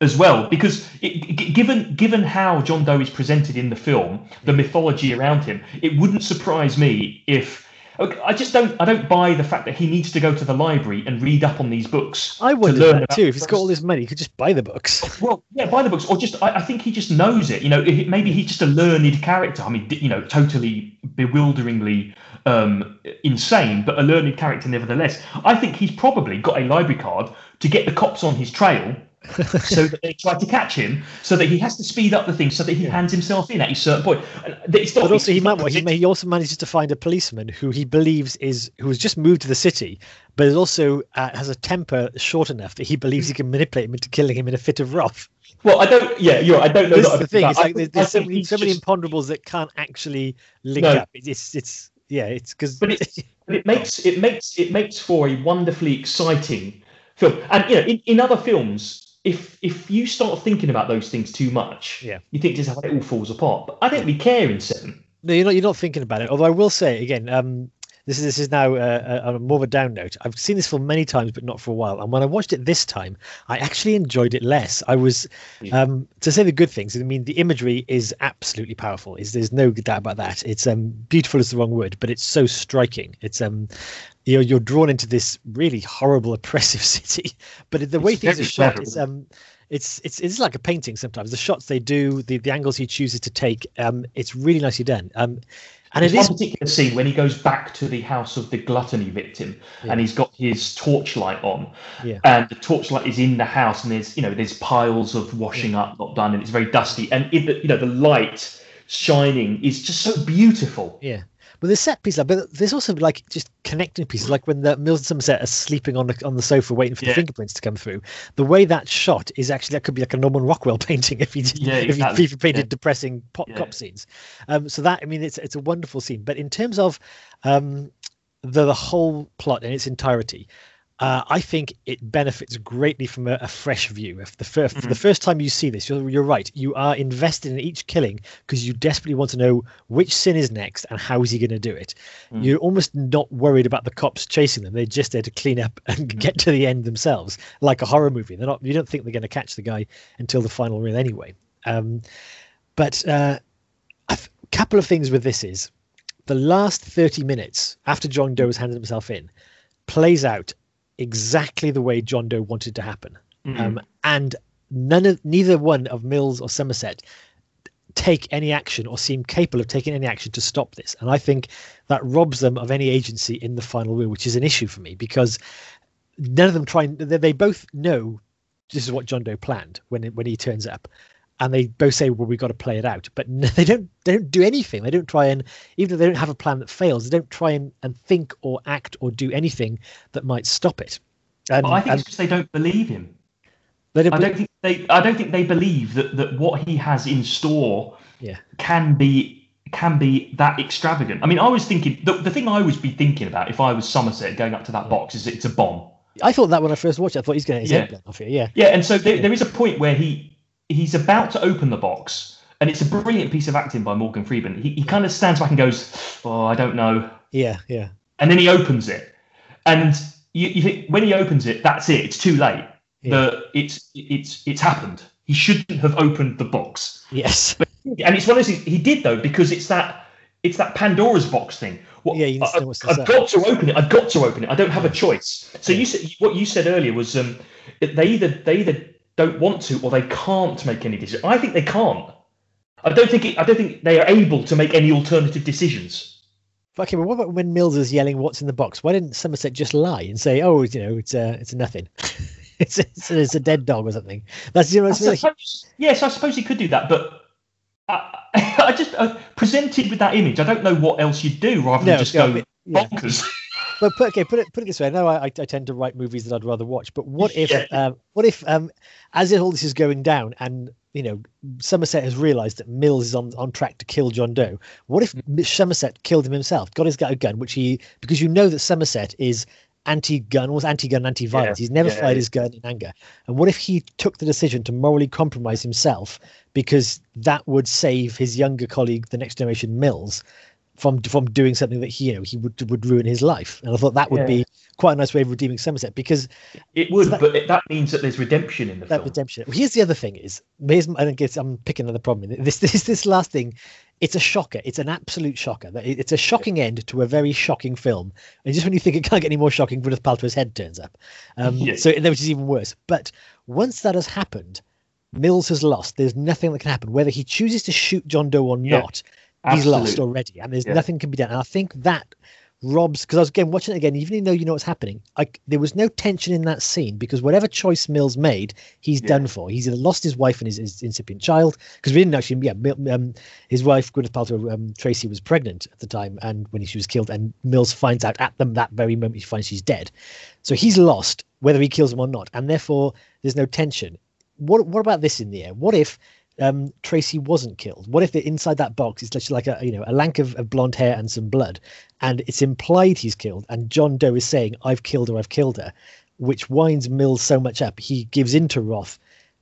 as well because it, given given how John Doe is presented in the film, the mythology around him, it wouldn't surprise me if I just don't I don't buy the fact that he needs to go to the library and read up on these books. I to learn that too. If he's got all this money, he could just buy the books. Well, yeah, buy the books, or just I, I think he just knows it. You know, it- maybe he's just a learned character. I mean, you know, totally bewilderingly um, insane, but a learned character nevertheless. I think he's probably got a library card to get the cops on his trail. so that they try to catch him, so that he has to speed up the thing, so that he hands himself in at a certain point. It's not, But also, he might he, may, he also manages to find a policeman who he believes is who has just moved to the city, but is also uh, has a temper short enough that he believes he can manipulate him into killing him in a fit of wrath. Well, I don't. Yeah, you're. I don't know. This that is the thing. It's like there's, I there's so many, so many just- imponderables that can't actually link No. up. It's it's, it's yeah. It's because But it, but it makes it makes it makes for a wonderfully exciting film. And you know, in, in other films, if if you start thinking about those things too much, Yeah. you think just how it all falls apart. But I don't really care in Seven. No, you're not. You're not thinking about it. Although I will say again, um, this is this is now uh, uh, a more of a down note. I've seen this film many times, but not for a while. And when I watched it this time, I actually enjoyed it less. I was, um, to say the good things. I mean, the imagery is absolutely powerful. Is there's no doubt about that. It's um beautiful is the wrong word, but it's so striking. It's um. You're, you're drawn into this really horrible, oppressive city, but the way It's things are shot is um, it's it's it's like a painting sometimes. The shots they do, the, the angles he chooses to take, um, it's really nicely done. Um, and There's it one particular scene when he goes back to the house of the gluttony victim, Yeah. and he's got his torchlight on, Yeah. and the torchlight is in the house, and there's you know there's piles of washing up not done, and it's very dusty, and it, you know the light shining is just so beautiful. Yeah. But there's set pieces, but there's also like just connecting pieces, like when the Mills and Somerset are sleeping on the on the sofa waiting for the fingerprints to come through. The way that shot is actually that could be like a Norman Rockwell painting if he did, Yeah, if exactly. he, if he painted Yeah. depressing pop Yeah. cop scenes. Um, so that I mean it's it's a wonderful scene. But in terms of um, the the whole plot in its entirety, uh, I think it benefits greatly from a, a fresh view. If the first Mhm. the first time you see this, you're, you're right. You are invested in each killing because you desperately want to know which sin is next and how is he going to do it. Mm. You're almost not worried about the cops chasing them. They're just there to clean up and get to the end themselves, like a horror movie. They're not. You don't think they're going to catch the guy until the final reel anyway. Um, but uh, a couple of things with this is the last 30 minutes after John Doe has handed himself in plays out exactly the way John Doe wanted to happen. Mhm. Um, and none of neither one of Mills or Somerset take any action or seem capable of taking any action to stop this. And I think that robs them of any agency in the final wheel, which is an issue for me because none of them try and they, they both know this is what John Doe planned when when he turns up. And they both say, "Well, we've got to play it out," but no, they don't. They don't do anything. They don't try and, even if they don't have a plan that fails, they don't try and, and think or act or do anything that might stop it. And, But I think and it's because they don't believe him. they don't I don't think they. I don't think they believe that that what he has in store Yeah. can be can be that extravagant. I mean, I was thinking the, the thing I would be thinking about if I was Somerset going up to that box is it's a bomb. I thought that when I first watched it, I thought he's going to his Yeah. off here. Yeah. Yeah, and so there, there is a point where he he's about to open the box, and it's a brilliant piece of acting by Morgan Freeman. He, he kind of stands back and goes, "Oh, I don't know," Yeah. Yeah. and then he opens it, and you, you think when he opens it, that's it. It's too late. Yeah. The it's it's it's happened. He shouldn't have opened the box. Yes. But, and it's one of those things he did though because it's that it's that Pandora's box thing. What, Yeah, you need to I, have got to open it. I've got to open it. I don't have a choice. So you said what you said earlier was um, they either they either don't want to or they can't make any decisions. I think they can't. I don't think it, I don't think they are able to make any alternative decisions. Okay, but what about when Mills is yelling, "What's in the box?" Why didn't Somerset just lie and say, "Oh, you know, it's a, it's a nothing. it's, a, it's, a, it's a dead dog or something." That's you know, I it's really, suppose, yes, I suppose he could do that, but. I, I just uh, presented with that image. I don't know what else you'd do rather No, than just yeah, go but- yeah. But put, okay, put it put it this way. I know I, I tend to write movies that I'd rather watch, but what if, Yeah. um, what if, um, as all this is going down, and you know, Somerset has realised that Mills is on on track to kill John Doe. What if Somerset killed him himself? Got his got a gun, which he because you know that Somerset is anti-gun, was anti-gun, anti-violence. Yeah, He's never yeah, fired yeah. his gun in anger. And what if he took the decision to morally compromise himself because that would save his younger colleague, the next generation Mills, from from doing something that he you know he would would ruin his life. And I thought that would Yeah. be quite a nice way of redeeming Somerset because It would, that- but that means that there's redemption in the that film. redemption. Here's the other thing: is here's I don't guess I'm picking another problem. This this this last thing, it's a shocker. It's an absolute shocker. It's a shocking end to a very shocking film. And just when you think it can't get any more shocking, Gwyneth Paltrow's head turns up. Um, Yeah. So which is even worse. But once that has happened, Mills has lost. There's nothing that can happen. Whether he chooses to shoot John Doe or Yeah, not, he's lost already, and there's Yeah. nothing can be done. And I think that robs because I was again watching it again, even though you know what's happening. I, there was no tension in that scene because whatever choice Mills made, he's Yeah. done for. He's either lost his wife and his, his incipient child because we didn't actually. Yeah, um, his wife Gwyneth Paltrow, um, Tracy, was pregnant at the time, and when she was killed, and Mills finds out at them that very moment he finds she's dead. So he's lost whether he kills him or not, and therefore there's no tension. What what about this in the air? What if um, Tracy wasn't killed? What if the inside that box is just like a you know a lank of, of blonde hair and some blood, and it's implied he's killed, and John Doe is saying I've killed her, I've killed her, which winds Mills so much up he gives into wrath.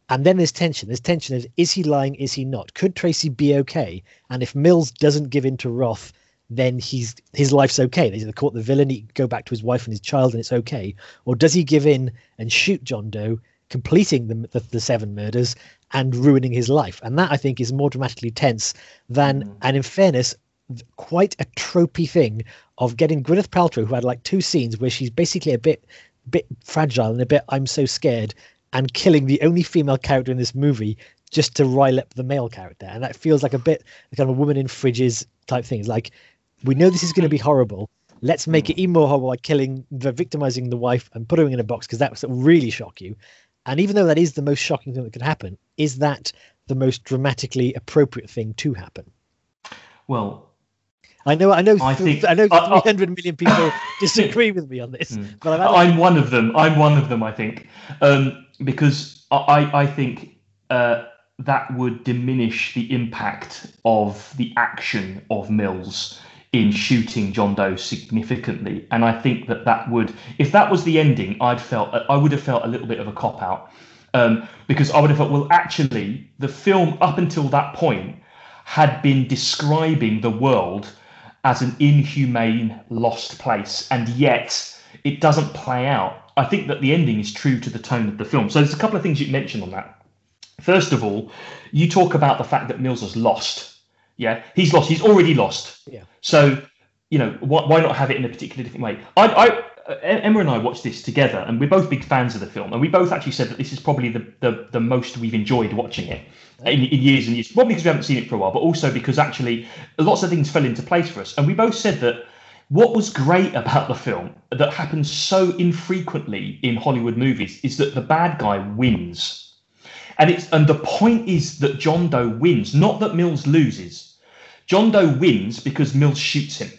And then there's tension. There's tension of is he lying? Is he not? Could Tracy be okay? And if Mills doesn't give in to wrath, then he's his life's okay. They either caught the villain, he go back to his wife and his child, and it's okay. Or does he give in and shoot John Doe, completing the, the, the seven murders and ruining his life? And that I think is more dramatically tense than, Mm. and in fairness, quite a tropey thing of getting Gwyneth Paltrow, who had like two scenes where she's basically a bit, bit fragile and a bit I'm so scared, and killing the only female character in this movie just to rile up the male character. And that feels like a bit kind of a woman in fridges type thing. It's like we know this is going to be horrible. Let's make it even more horrible by killing, the victimizing the wife and putting her in a box because that will really shock you. And even though that is the most shocking thing that could happen, is that the most dramatically appropriate thing to happen? Well, I know, I know, I think- I know, I- I- 300 million people disagree with me on this, Mm. but had I'm one of them. I'm one of them. I think um, because I I I think uh, that would diminish the impact of the action of Mills in shooting John Doe significantly, and I think that that would, if that was the ending, I'd felt I would have felt a little bit of a cop out um, because I would have felt well, actually, the film up until that point had been describing the world as an inhumane, lost place, and yet it doesn't play out. I think that the ending is true to the tone of the film. So there's a couple of things you mentioned on that. First of all, you talk about the fact that Mills has lost. Yeah, he's lost. He's already lost. Yeah. So, you know, why, why not have it in a particularly different way? I, I, uh, Emma and I watched this together, and we're both big fans of the film, and we both actually said that this is probably the the, the most we've enjoyed watching it in, in years and years. Probably because we haven't seen it for a while, but also because actually lots of things fell into place for us, and we both said that what was great about the film that happens so infrequently in Hollywood movies is that the bad guy wins. And it's and the point is that John Doe wins, not that Mills loses. John Doe wins because Mills shoots him.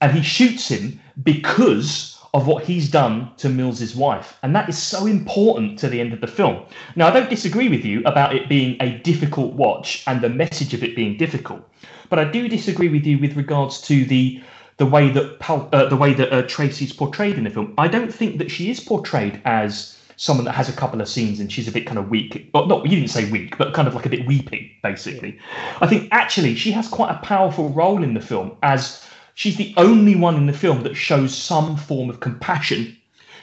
And he shoots him because of what he's done to Mills's wife. And that is so important to the end of the film. Now, I don't disagree with you about it being a difficult watch and the message of it being difficult. But I do disagree with you with regards to the the way that uh, the way that uh, Tracy's portrayed in the film. I don't think that she is portrayed as someone that has a couple of scenes and she's a bit kind of weak. Well, not you didn't say weak, but kind of like a bit weeping, basically. I think actually she has quite a powerful role in the film as she's the only one in the film that shows some form of compassion.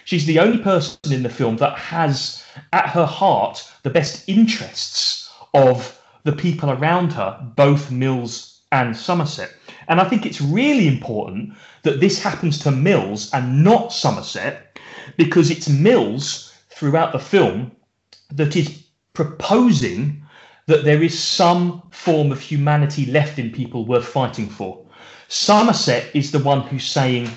She's the only person in the film that has at her heart the best interests of the people around her, both Mills and Somerset. And I think it's really important that this happens to Mills and not Somerset because it's Mills throughout the film that is proposing that there is some form of humanity left in people worth fighting for. Somerset is the one who's saying,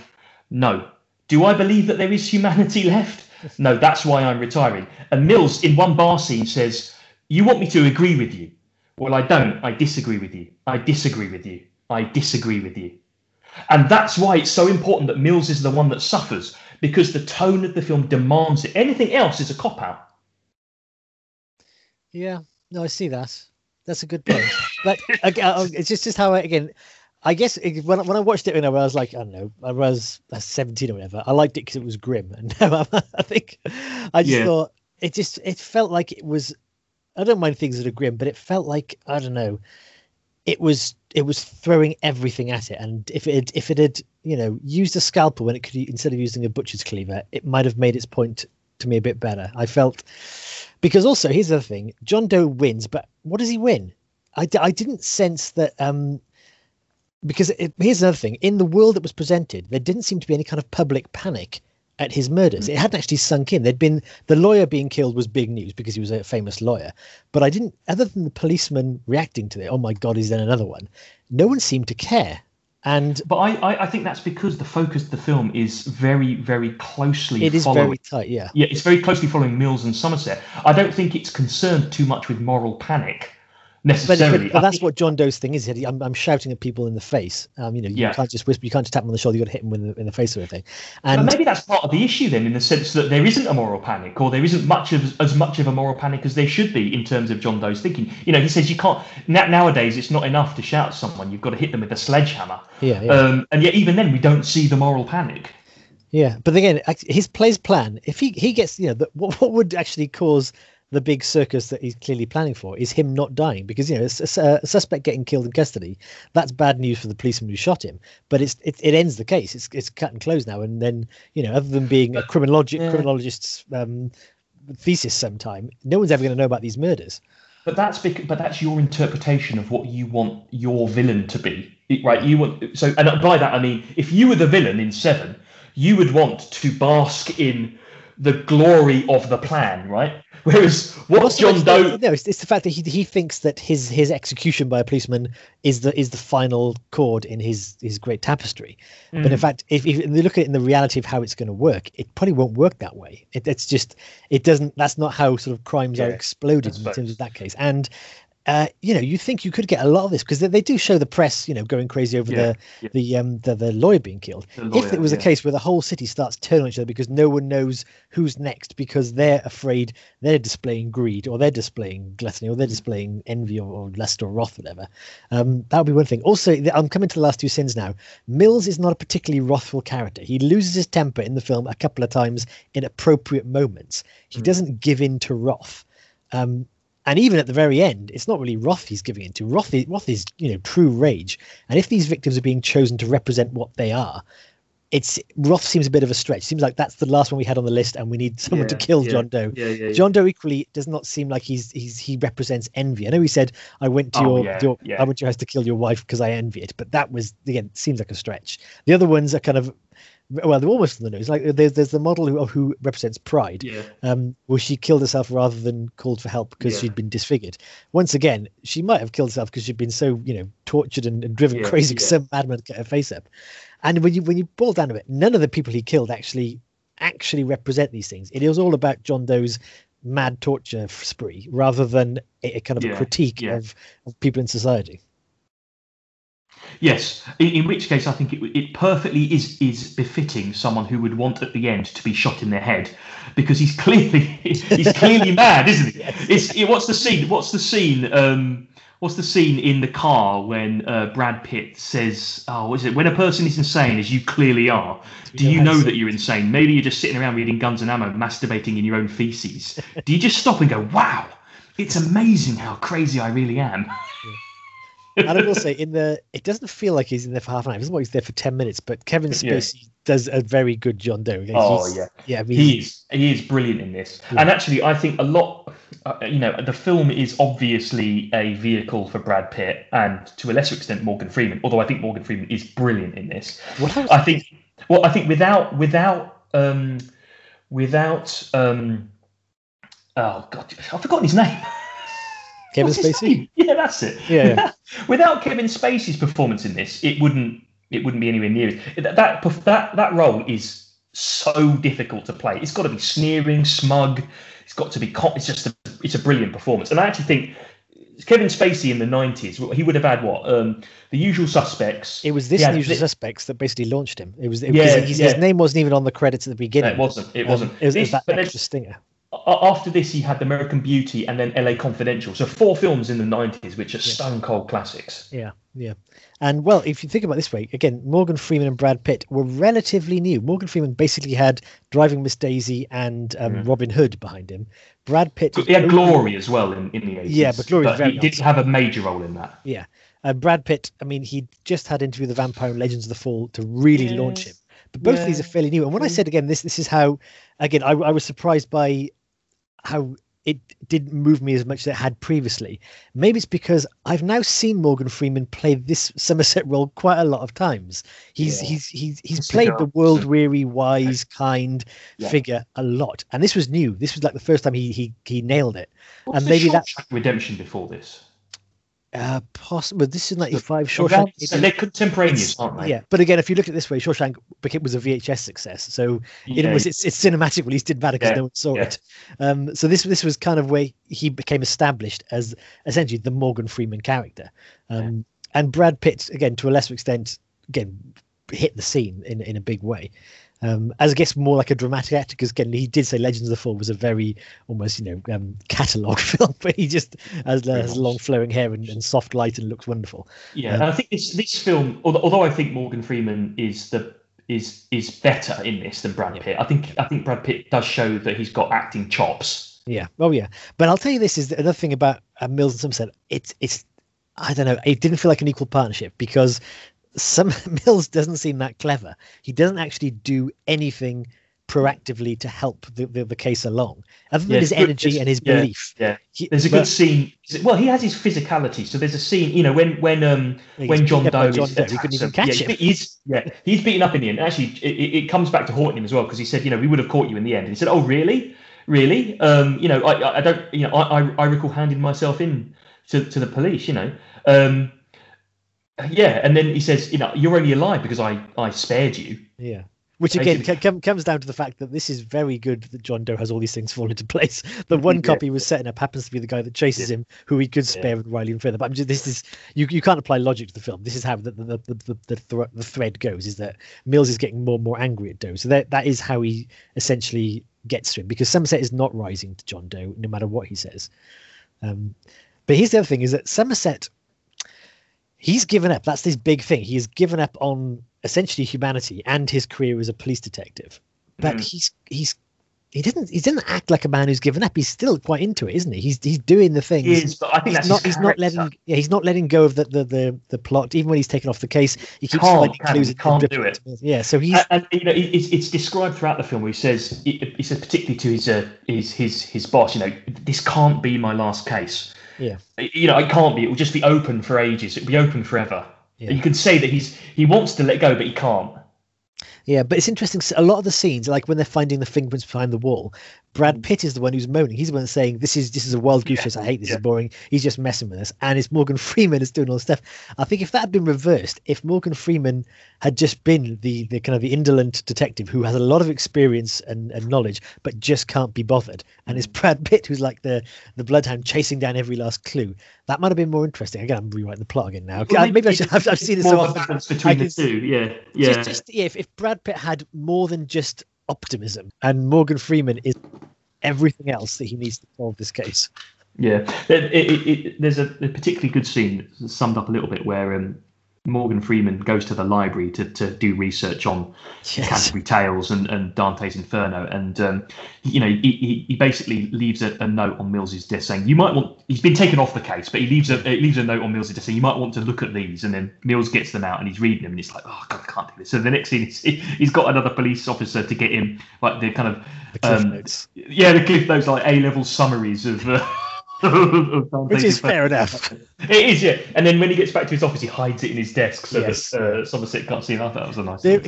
No. Do I believe that there is humanity left? No, that's why I'm retiring. And Mills, in one bar scene, says, You want me to agree with you? Well, I don't. I disagree with you. I disagree with you. I disagree with you. And that's why it's so important that Mills is the one that suffers because the tone of the film demands it. Anything else is a cop out. Yeah, no, I see that. That's a good point. but again, it's just just how I, again. I guess it, when when I watched it you when I was like I don't know I was uh, seventeen or whatever I liked it because it was grim and now I think I just yeah. thought it just it felt like it was I don't mind things that are grim but it felt like I don't know it was it was throwing everything at it and if it if it had you know used a scalpel when it could instead of using a butcher's cleaver it might have made its point to me a bit better i felt because also here's the thing john doe wins but what does he win i, I didn't sense that um because it, here's another thing in the world that was presented there didn't seem to be any kind of public panic at his murders. It hadn't actually sunk in. There'd been the lawyer being killed was big news because he was a famous lawyer. But I didn't, other than the policeman reacting to it, oh my God, is there another one? No one seemed to care. And but I, I, I think that's because the focus of the film is very, very closely. It is following, very tight, yeah. Yeah, it's very closely following Mills and Somerset. I don't think it's concerned too much with moral panic necessarily. But, but, but that's what John Doe's thing is. I'm, I'm shouting at people in the face. Um, you know, you yeah. can't just whisper. You can't just tap them on the shoulder. You got to hit them in the, in the face or anything. And but maybe that's part of the issue then, in the sense that there isn't a moral panic, or there isn't much of as much of a moral panic as there should be in terms of John Doe's thinking. You know, he says you can't nowadays. It's not enough to shout at someone. You've got to hit them with a sledgehammer. Yeah. yeah. Um, and yet, even then, we don't see the moral panic. Yeah, but again, his plays plan. If he he gets, you know, the, what what would actually cause the big circus that he's clearly planning for is him not dying. Because you know a, a, suspect getting killed in custody that's bad news for the policeman who shot him. But it's it, it ends the case. It's it's cut and closed now. And then you know other than being a criminologi- yeah. criminologist's um, thesis sometime no one's ever going to know about these murders. But that's because, but that's your interpretation of what you want your villain to be. Right you want so and by that i mean if you were the villain in seven you would want to bask in the glory of the plan, right? Whereas what John Doe, no, it's, it's, the fact that he he thinks that his his execution by a policeman is the is the final chord in his his great tapestry. Mm. But in mm. fact, if, if you look at it in the reality of how it's going to work, it probably won't work that way. It, it's just it doesn't. That's not how sort of crimes yeah, are exploded in terms of that case. And uh, you know, you think you could get a lot of this because they, they, do show the press, you know, going crazy over yeah, the yeah. the um the, the lawyer being killed. Lawyer, if it was yeah. a case where the whole city starts turning on each other because no one knows who's next because they're afraid they're displaying greed or they're displaying gluttony or they're displaying envy or, or lust or wrath, whatever. Um, that would be one thing. Also, I'm coming to the last two sins now. Mills is not a particularly wrathful character. He loses his temper in the film a couple of times in appropriate moments. He mm. doesn't give in to wrath. Um, and even at the very end, it's not really wrath he's giving into. wrath is, wrath is, you know, true rage. And if these victims are being chosen to represent what they are, it's wrath seems a bit of a stretch. Seems like that's the last one we had on the list, and we need someone yeah, to kill yeah, John Doe. Yeah, yeah, John Doe equally does not seem like he's he's he represents envy. I know he said, "I went to oh, your, your I went to your house to kill your wife because I envy it," but that was again seems like a stretch. The other ones are kind of well, they're almost in the news. Like there's there's the model who, of who represents Pride, yeah. um, where she killed herself rather than called for help because yeah. she'd been disfigured. Once again, she might have killed herself because she'd been so you know tortured and, and driven yeah, crazy because some madman get her face up. And when you when you boil down to it, none of the people he killed actually actually represent these things. It was all about John Doe's mad torture spree rather than a, a kind of a critique of, of people in society. Yes, in, in, which case I think it, it perfectly is is befitting someone who would want at the end to be shot in their head, because he's clearly he's clearly mad, isn't he? It's it, what's the scene? What's the scene? Um, what's the scene in the car when uh, Brad Pitt says, "Oh, what is it? When a person is insane, as you clearly are, do you know that you're insane? Maybe you're just sitting around reading Guns and Ammo, masturbating in your own feces. do you just stop and go, "Wow, it's amazing how crazy I really am"? and I will say, in the it doesn't feel like he's in there for half an hour. It doesn't like he's there for ten minutes. But Kevin Spacey yeah. does a very good John Doe. He's, oh yeah, yeah. I mean, he is he is brilliant in this. Yeah. And actually, I think a lot. Uh, you know, the film is obviously a vehicle for Brad Pitt and to a lesser extent Morgan Freeman. Although I think Morgan Freeman is brilliant in this. What I think. Well, I think without without um, without um, oh god, I've forgotten his name. Kevin Spacey. Yeah, that's it. Yeah. yeah. Without Kevin Spacey's performance in this, it wouldn't it wouldn't be anywhere near it. That that that, that role is so difficult to play. It's got to be sneering, smug. It's got to be. It's just a, it's a brilliant performance. And I actually think Kevin Spacey in the nineties, he would have had what? Um, the Usual Suspects. It was this Usual Suspects that basically launched him. It was. It, yeah, his, yeah. his, name wasn't even on the credits at the beginning. No, it wasn't. It wasn't. Um, it was, this, it was that extra stinger after this, he had American Beauty and then LA Confidential. So four films in the 90s, which are yeah. stone cold classics. Yeah, yeah. And well, if you think about it this way, again, Morgan Freeman and Brad Pitt were relatively new. Morgan Freeman basically had Driving Miss Daisy and um, mm. Robin Hood behind him. Brad Pitt. He had Glory as well in, in the 80s. Yeah, but Glory but he did have a major role in that. Yeah. Uh, Brad Pitt, I mean, he just had Interview with the Vampire and Legends of the Fall to really yes. launch him. But both yeah. of these are fairly new. And when I said again, this this is how, again, I, I was surprised by how it didn't move me as much as it had previously. Maybe it's because I've now seen Morgan Freeman play this Somerset role quite a lot of times. He's yeah. he's he's he's played the world weary, wise, kind yeah. figure a lot, and this was new. This was like the first time he he he nailed it. What's and maybe that redemption before this. Uh, possible. This is ninety five. Shawshank. So they're contemporaneous, aren't they? Yeah, but again, if you look at it this way, Shawshank it was a VHS success. So yeah. it was its, its cinematic release didn't matter because yeah. no one saw yeah. it. Um, so this this was kind of where he became established as essentially the Morgan Freeman character. Um, and Brad Pitt, again, to a lesser extent, again hit the scene in in a big way um, as I guess more like a dramatic actor because again he did say Legends of the Fall was a very almost you know um, catalogue film, but he just has, has long flowing hair and, and, soft light and looks wonderful. Yeah, um, and I think this this film, although, although I think Morgan Freeman is the is is better in this than Brad Pitt. I think I think Brad Pitt does show that he's got acting chops. Yeah. Oh yeah. But I'll tell you this is another thing about uh, Mills and Somerset. It's it's I don't know. It didn't feel like an equal partnership because some Mills doesn't seem that clever. He doesn't actually do anything proactively to help the, the, the case along, other than yeah, his energy and his yeah, belief. Yeah, he, there's a but, good scene. Well, he has his physicality. So there's a scene, you know, when when um when John Doe John Doe, he couldn't even catch yeah, him. He's yeah, he's beaten up in the end. Actually, it, it comes back to haunting him as well because he said, you know, we would have caught you in the end. And he said, oh really, really? Um, you know, I I don't, you know, I I, I recall handing myself in to to the police. You know, um yeah, and then he says, you know, you're only alive because I I spared you. Yeah. Which again c- comes down to the fact that this is very good that John Doe has all these things fall into place. The one yeah. copy was setting up happens to be the guy that chases yeah. him, who he could spare yeah. with Riley and further. But just, this is you, you can't apply logic to the film. This is how the the the, the, the, th- the thread goes: is that Mills is getting more and more angry at Doe. So that that is how he essentially gets to him because Somerset is not rising to John Doe no matter what he says. Um, but here's the other thing: is that Somerset he's given up. That's his big thing. He has given up on essentially humanity and his career as a police detective. But mm. he's he's he didn't he didn't act like a man who's given up. He's still quite into it, isn't he? He's he's doing the things. He is, but I think he's not he's not letting yeah he's not letting go of the, the the the plot. Even when he's taken off the case, he keeps can't, finding clues. He can't do it. Yeah, so he's and, and you know it's, it's described throughout the film where he says he says particularly to his uh, his his his boss, you know, this can't be my last case. Yeah. You know, it can't be. It will just be open for ages. It'll be open forever. Yeah. You can say that he's he wants to let go, but he can't. Yeah, but it's interesting. A lot of the scenes, like when they're finding the fingerprints behind the wall, Brad mm. Pitt is the one who's moaning. He's the one saying, "This is this is a wild goose chase. I hate this. Yeah. It's boring." He's just messing with us, and it's Morgan Freeman is doing all the stuff. I think if that had been reversed, if Morgan Freeman had just been the the kind of the indolent detective who has a lot of experience and, and knowledge, but just can't be bothered, and it's mm. Brad Pitt who's like the the bloodhound chasing down every last clue, that might have been more interesting. Again, I'm rewriting the plot again now. Well, maybe I should have. I've seen this so often. Between the two, yeah, yeah. Just, just yeah, if, if Brad Pitt had more than just optimism, and Morgan Freeman is everything else that he needs to solve this case. Yeah, it, it, it, there's a, a, particularly good scene summed up a little bit where um, Morgan Freeman goes to the library to, to do research on yes. Canterbury Tales and, and Dante's Inferno, and um, you know he, he basically leaves a, a, note on Mills's desk saying you might want. He's been taken off the case, but he leaves a he leaves a note on Mills's desk saying you might want to look at these, and then Mills gets them out and he's reading them, and he's like, oh God, I can't do this. So the next scene, is, he's got another police officer to get him like the kind of the um, yeah, the cliff notes like A level summaries of. Uh, Which is fair enough. It is, yeah. And then when he gets back to his office, he hides it in his desk so yes. that uh, Somerset can't see it. I thought that was a nice. There,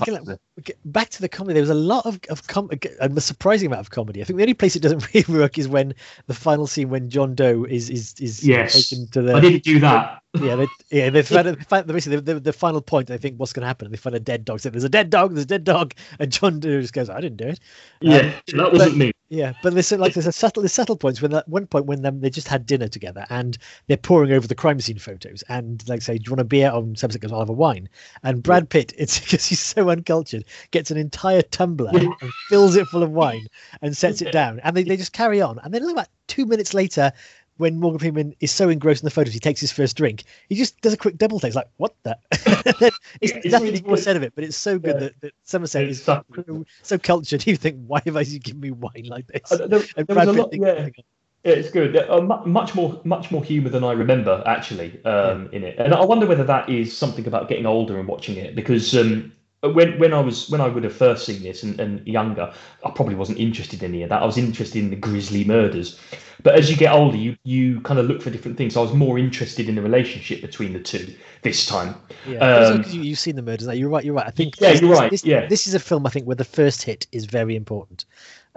back to the comedy. There was a lot of of com- a surprising amount of comedy. I think the only place it doesn't really work is when the final scene when John Doe is is is yes. taken to the. I didn't do that. Yeah, they, yeah. They find, basically the, the, the, final point. They think what's going to happen. They find a dead dog. So there's a dead dog. There's a dead dog, and John Doe just goes, "I didn't do it." Yeah, um, that wasn't but, me. Yeah, but there's like there's a subtle there's subtle points when at one point when them they just had dinner together and they're poring over the crime scene photos and like say, do you want a beer? On Subject goes, I'll have a wine. And Brad Pitt, it's because he's so uncultured, gets an entire tumbler and fills it full of wine and sets it down, and they, they just carry on. And then about two minutes later, when Morgan Freeman is so engrossed in the photos, he takes his first drink. He just does a quick double take. It's like, what the? it's yeah, nothing really more said of it, but it's so good yeah. that, that Somerset is so, so, cultured. You think, why have you given me wine like this? Uh, there, there was a lot, yeah. Yeah, it's good. Uh, much more, much more humour than I remember actually um, yeah. in it, and I wonder whether that is something about getting older and watching it because um, when when I was when I would have first seen this and, and younger, I probably wasn't interested in any of that. I was interested in the grisly murders. But as you get older, you you kind of look for different things. So I was more interested in the relationship between the two this time. Yeah, um, you, have seen the murders. Now. You're right. You're right. I think. Yeah, you're right. This, yeah, this is a film I think where the first hit is very important.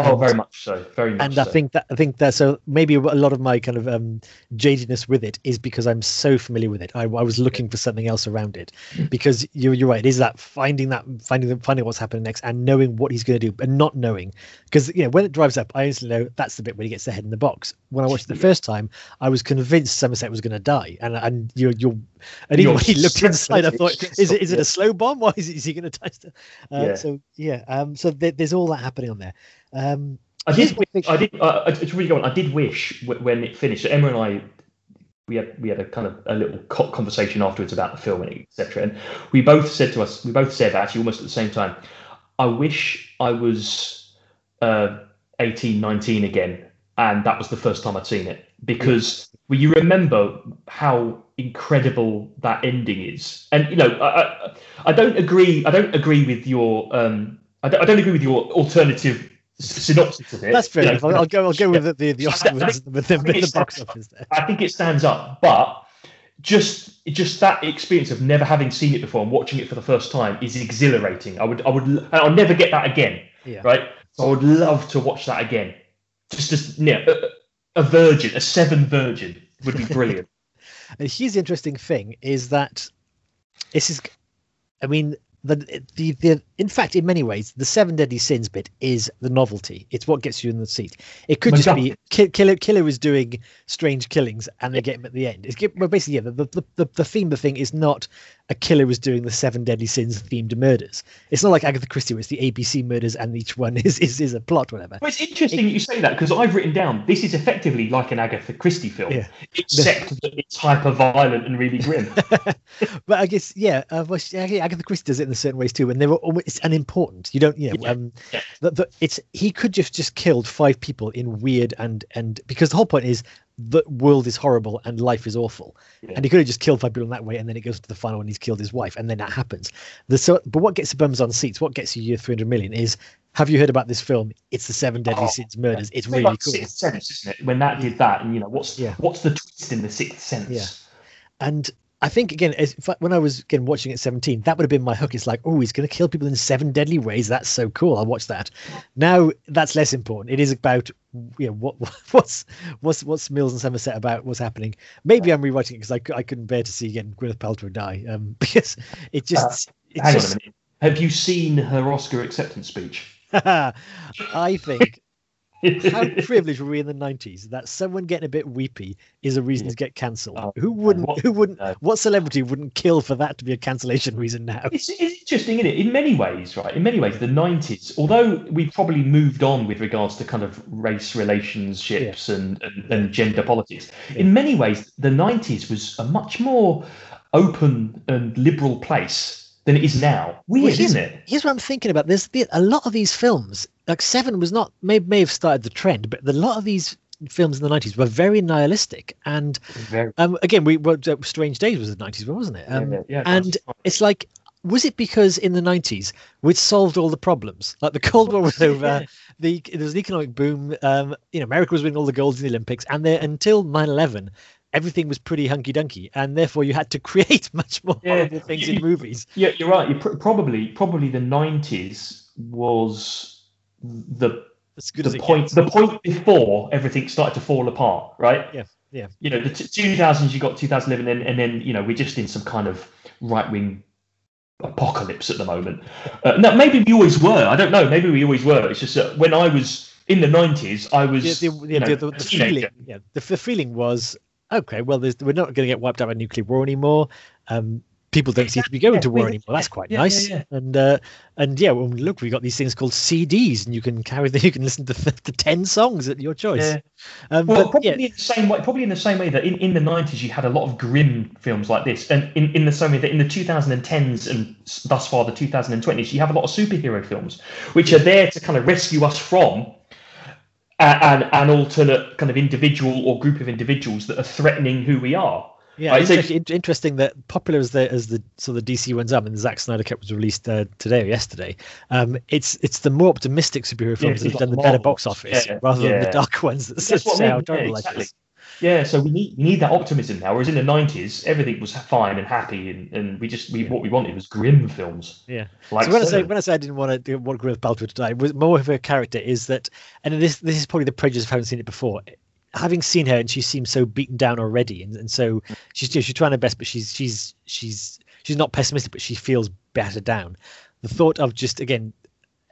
Oh, very much so. Very much. And so. I think that I think that so maybe a lot of my kind of um, jadedness with it is because I'm so familiar with it. I, I was looking for something else around it, because you're you're right. It is that finding that finding finding what's happening next and knowing what he's going to do and not knowing because you know when it drives up, I instantly know that's the bit where he gets the head in the box. When I watched it the first time, I was convinced Somerset was going to die, and and you're you're and even when he looked inside, I thought, is it is it a slow bomb? Why is, is he going to touch the? Uh, yeah. So yeah, um, so there, there's all that happening on there. Um, I did. Wish, I did. Uh, it's really going. I did wish when it finished. So Emma and I, we had we had a kind of a little conversation afterwards about the film and etc. And we both said to us, we both said actually almost at the same time, I wish I was uh, 18, 19 again, and that was the first time I'd seen it because well, you remember how incredible that ending is, and you know I, I, I don't agree. I don't agree with your. Um, I don't, I don't agree with your alternative synopsis of it. That's fair enough. Know, I'll go. I'll go with the the, the Oscar with the, the box office there. I think it stands up, but just just that experience of never having seen it before and watching it for the first time is exhilarating. I would I would I'll never get that again. Yeah. Right. So I would love to watch that again. Just as yeah, a, a virgin, a seven virgin would be brilliant. and here's the interesting thing: is that this is, I mean, the, the the in fact in many ways the seven deadly sins bit is the novelty. It's what gets you in the seat. It could just be killer killer is doing strange killings and they get him at the end. It's well, basically yeah the, the, the, the theme of the thing is not a killer was doing the seven deadly sins themed murders. It's not like agatha christie where it's the abc murders and each one is is, is a plot whatever. Well, it's interesting it, you say that because i've written down this is effectively like an agatha christie film yeah. except that it's hyper violent and really grim. But i guess yeah uh, well, agatha christie does it in certain ways too and they were almost unimportant you don't you know yeah. um yeah. The, the, it's he could just just killed five people in weird and and because the whole point is the world is horrible and life is awful yeah. and he could have just killed five people in that way and then it goes to the final and he's killed his wife and then that happens the so but what gets the bums on seats what gets you your 300 million is have you heard about this film? It's the Seven Deadly oh, Sins murders. It's, it's really like cool. Sixth Sense, isn't it? When that did that, and you know what's yeah. what's the twist in the Sixth Sense? Yeah, and I think again, when I was again watching at 17, that would have been my hook. It's like, oh, he's going to kill people in seven deadly ways. That's so cool. I'll watch that. Now that's less important. It is about you know what what's what's what's Mills and Somerset about what's happening. Maybe I'm rewatching it because I, I couldn't bear to see again Gwyneth Paltrow die um, because it just uh, it hang just... on a minute. Have you seen her Oscar acceptance speech? I think how privileged were we in the nineties that someone getting a bit weepy is a reason Yeah. to get cancelled? Oh, who wouldn't? what- who wouldn't? What celebrity wouldn't kill for that to be a cancellation reason now? It's, it's interesting, isn't it? In many ways, right? In many ways, the 90s, although we've probably moved on with regards to kind of race relationships and, and, and gender politics, in many ways, the 90s was a much more open and liberal place than it is now. Weird, Well, isn't it? Here's what I'm thinking about. There's the, a lot of these films. Like Seven was not may may have started the trend, but a lot of these films in the 90s were very nihilistic. And Very, um again we what uh, strange days was the 90s wasn't it? Um, yeah, yeah, and it's like was it because in the 90s we'd solved all the problems? Like the cold war was over the there was an economic boom um you know america was winning all the golds in the olympics and there until 9-11 everything was pretty hunky-dunky and therefore you had to create much more Yeah, horrible things in movies. Yeah, you're right. You pr- probably probably the 90s was the as good the it point gets. the point before everything started to fall apart, right? Yeah, yeah. You know, the 2000s you got 2011, and, and then you know we're just in some kind of right wing apocalypse at the moment. Uh, now maybe we always were. I don't know. Maybe we always were. It's just that when I was in the 90s, I was the, the, you know, the, the, feeling yeah the, the feeling was okay well there's, we're not going to get wiped out by nuclear war anymore um people don't seem to be going Yeah, to war anymore. That's quite yeah, nice. yeah, and uh and yeah well look we've got these things called cds and you can carry the you can listen to the, the 10 songs at your choice. Um Well, but probably in the same way. Probably in the same way that in, in the nineties you had a lot of grim films like this, and in, in the same way that in the 2010s and thus far the 2020s you have a lot of superhero films, which are there to kind of rescue us from an an alternate kind of individual or group of individuals that are threatening who we are. Yeah, it's so- in- interesting that popular as the as the so the DC ones up and the Zack Snyder cut was released uh, today or yesterday. Um, it's it's the more optimistic superhero films that have done the better box office Yeah, rather than the dark ones that That's I say how yeah, terrible life is. Yeah, so we need we need that optimism now. Whereas in the nineties everything was fine and happy, and, and we just we what we wanted was grim films. Yeah. Like so when I say when I say I didn't want to do what Gwyneth Paltrow to die, was more of her character is that, and this this is probably the prejudice of having seen it before. Having seen her and she seems so beaten down already, and, and so she's she's trying her best, but she's she's she's she's not pessimistic, but she feels battered down. The thought of just again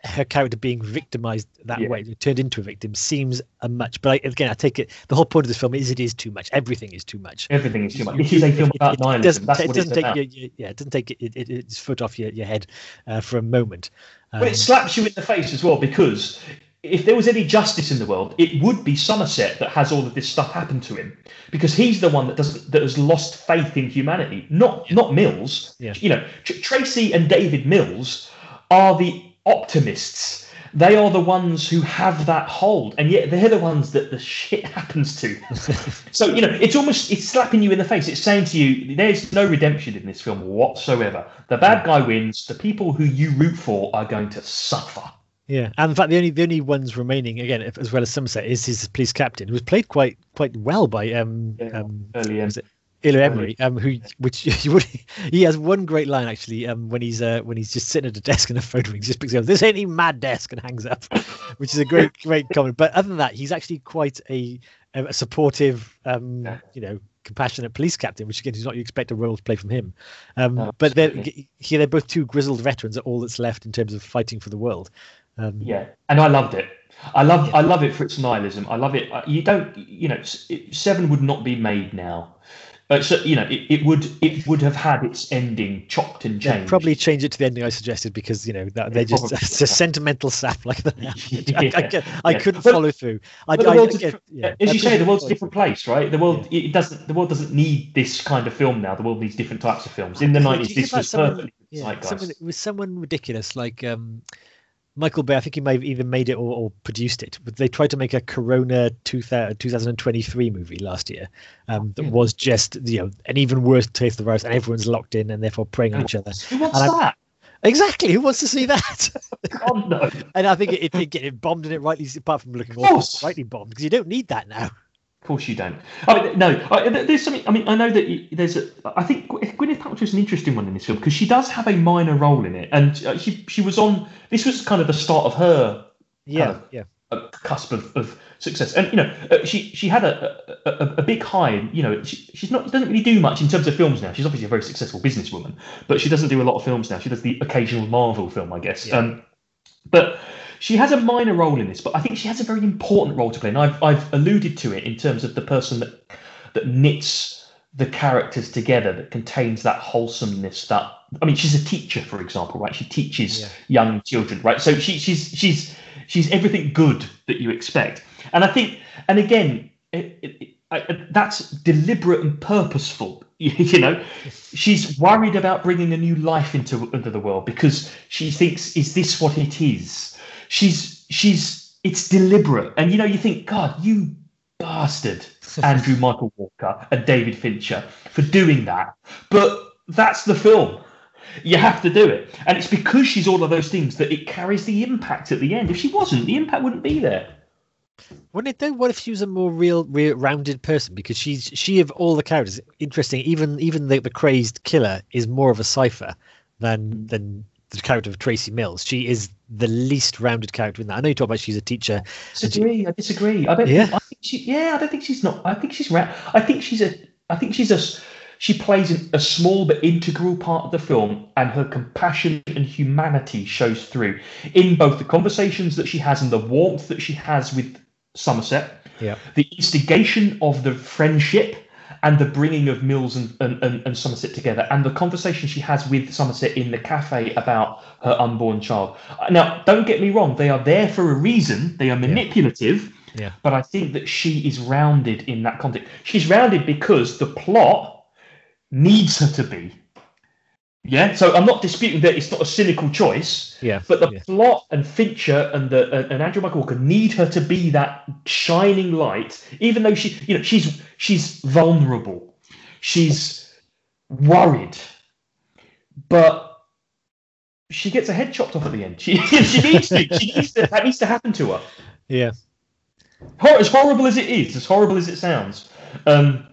her character being victimized that Yeah. way, turned into a victim, seems a much. But I, again, I take it. The whole point of this film is it is too much. Everything is too much. Everything is too much. This is a film about it, it nihilism. doesn't, That's it what doesn't it's take your, your- yeah, it doesn't take it, it, it, its foot off your, your head uh, for a moment. Um, Well, it slaps you in the face as well because if there was any justice in the world, it would be Somerset that has all of this stuff happen to him because he's the one that doesn't that has lost faith in humanity, not not Mills. Yeah. You know, Tr- Tracy and David Mills are the optimists. They are the ones who have that hold, and yet they're the ones that the shit happens to. so you know, it's almost it's slapping you in the face. It's saying to you, "There's no redemption in this film whatsoever. The bad guy wins. The people who you root for are going to suffer." Yeah, and in fact, the only the only ones remaining again, if- as well as Somerset, is his police captain, who was played quite quite well by um Yeah, um R. Lee Ilo Ermey, um who which he has one great line actually um when he's uh when he's just sitting at a desk and a phone rings, just picks up. This ain't any mad desk and hangs up, which is a great great comment. But other than that, he's actually quite a a supportive um Yeah. you know compassionate police captain, which again is not you expect a role to play from him. Um, No, but they're here they're both two grizzled veterans are all that's left in terms of fighting for the world. Um, Yeah, and I loved it. I love I love it for its nihilism. I love it. You don't you know it- Seven would not be made now. Uh, so you know it, it would it would have had its ending chopped and Yeah, changed. probably change it to the ending I suggested because you know that they just it's a sentimental sap like that. I, I, Yeah, I couldn't But- follow through. I, the I- world's I a get- different- yeah, as you say, the world's a different place, right? The world Yeah. it doesn't the world doesn't need this kind of film now. The world needs different types of films. In the nineties, this was someone- perfectly yeah, someone, it was someone ridiculous like um, Michael Bay. I think he may have either made it or, or produced it. But they tried to make a Corona 2000, 2023 movie last year um, that Hmm. was just you know an even worse taste of the virus, and everyone's locked in and therefore preying on each other. Who wants and I'm- that? Exactly. Who wants to see that? God no. and I think it, it, it bombed and it rightly, apart from looking awful, rightly bombed because you don't need that now. Of course you don't. I mean, no, I, there's something. I mean, I know that y- there's a. I think Gwyneth Paltrow is an interesting one in this film because she does have a minor role in it, and uh, she she was on. This was kind of the start of her Yeah, of- yeah. uh, cusp of, of success, and you know, uh, she she had a a, a, a big high. and, You know, she, she's not doesn't really do much in terms of films now. She's obviously a very successful businesswoman, but she doesn't do a lot of films now. She does the occasional Marvel film, I guess. Yeah. Um, but she has a minor role in this, but I think she has a very important role to play. And I've I've alluded to it in terms of the person that that knits the characters together, that contains that wholesomeness. That I mean, she's a teacher, for example, right? She teaches Yeah. young children, right? So she, she's she's she's everything good that you expect. And I think, and again, it, it, I, that's deliberate and purposeful. You know, she's worried about bringing a new life into into the world because she thinks, is this what it is? She's she's it's deliberate, and you know, you think, God, you bastard, Andrew Michael Walker and David Fincher for doing that, but that's the film. You have to do it, and it's because she's all of those things that it carries the impact at the end. If she wasn't, the impact wouldn't be there. Wouldn't it though? What if she was a more real, real rounded person? Because she's she of all the characters, interesting. Even even the, the crazed killer is more of a cipher than than the character of Tracy Mills. She is the least rounded character in that. I know you talk about she's a teacher. disagree. I disagree. I don't. Yeah. Think, I think she. Yeah, I don't think she's not. I think she's. Ra- I think she's a. I think she's a. She plays a small but integral part of the film, and her compassion and humanity shows through in both the conversations that she has and the warmth that she has with Somerset. Yeah. The instigation of the friendship and the bringing of Mills and, and, and, and Somerset together, and the conversation she has with Somerset in the cafe about her unborn child. Now, don't get me wrong; they are there for a reason. They are manipulative. Yeah. But I think that she is rounded in that context. She's rounded because the plot needs her to be. Yeah. So I'm not disputing that it's not a cynical choice. Yeah. But the yeah. plot and Fincher and the and, and Andrew Michael Walker need her to be that shining light, even though she, you know, she's she's vulnerable, she's worried, but she gets her head chopped off at the end. She she needs to. She needs to. That needs to happen to her. yeah. Hor- as horrible as it is, as horrible as it sounds, um,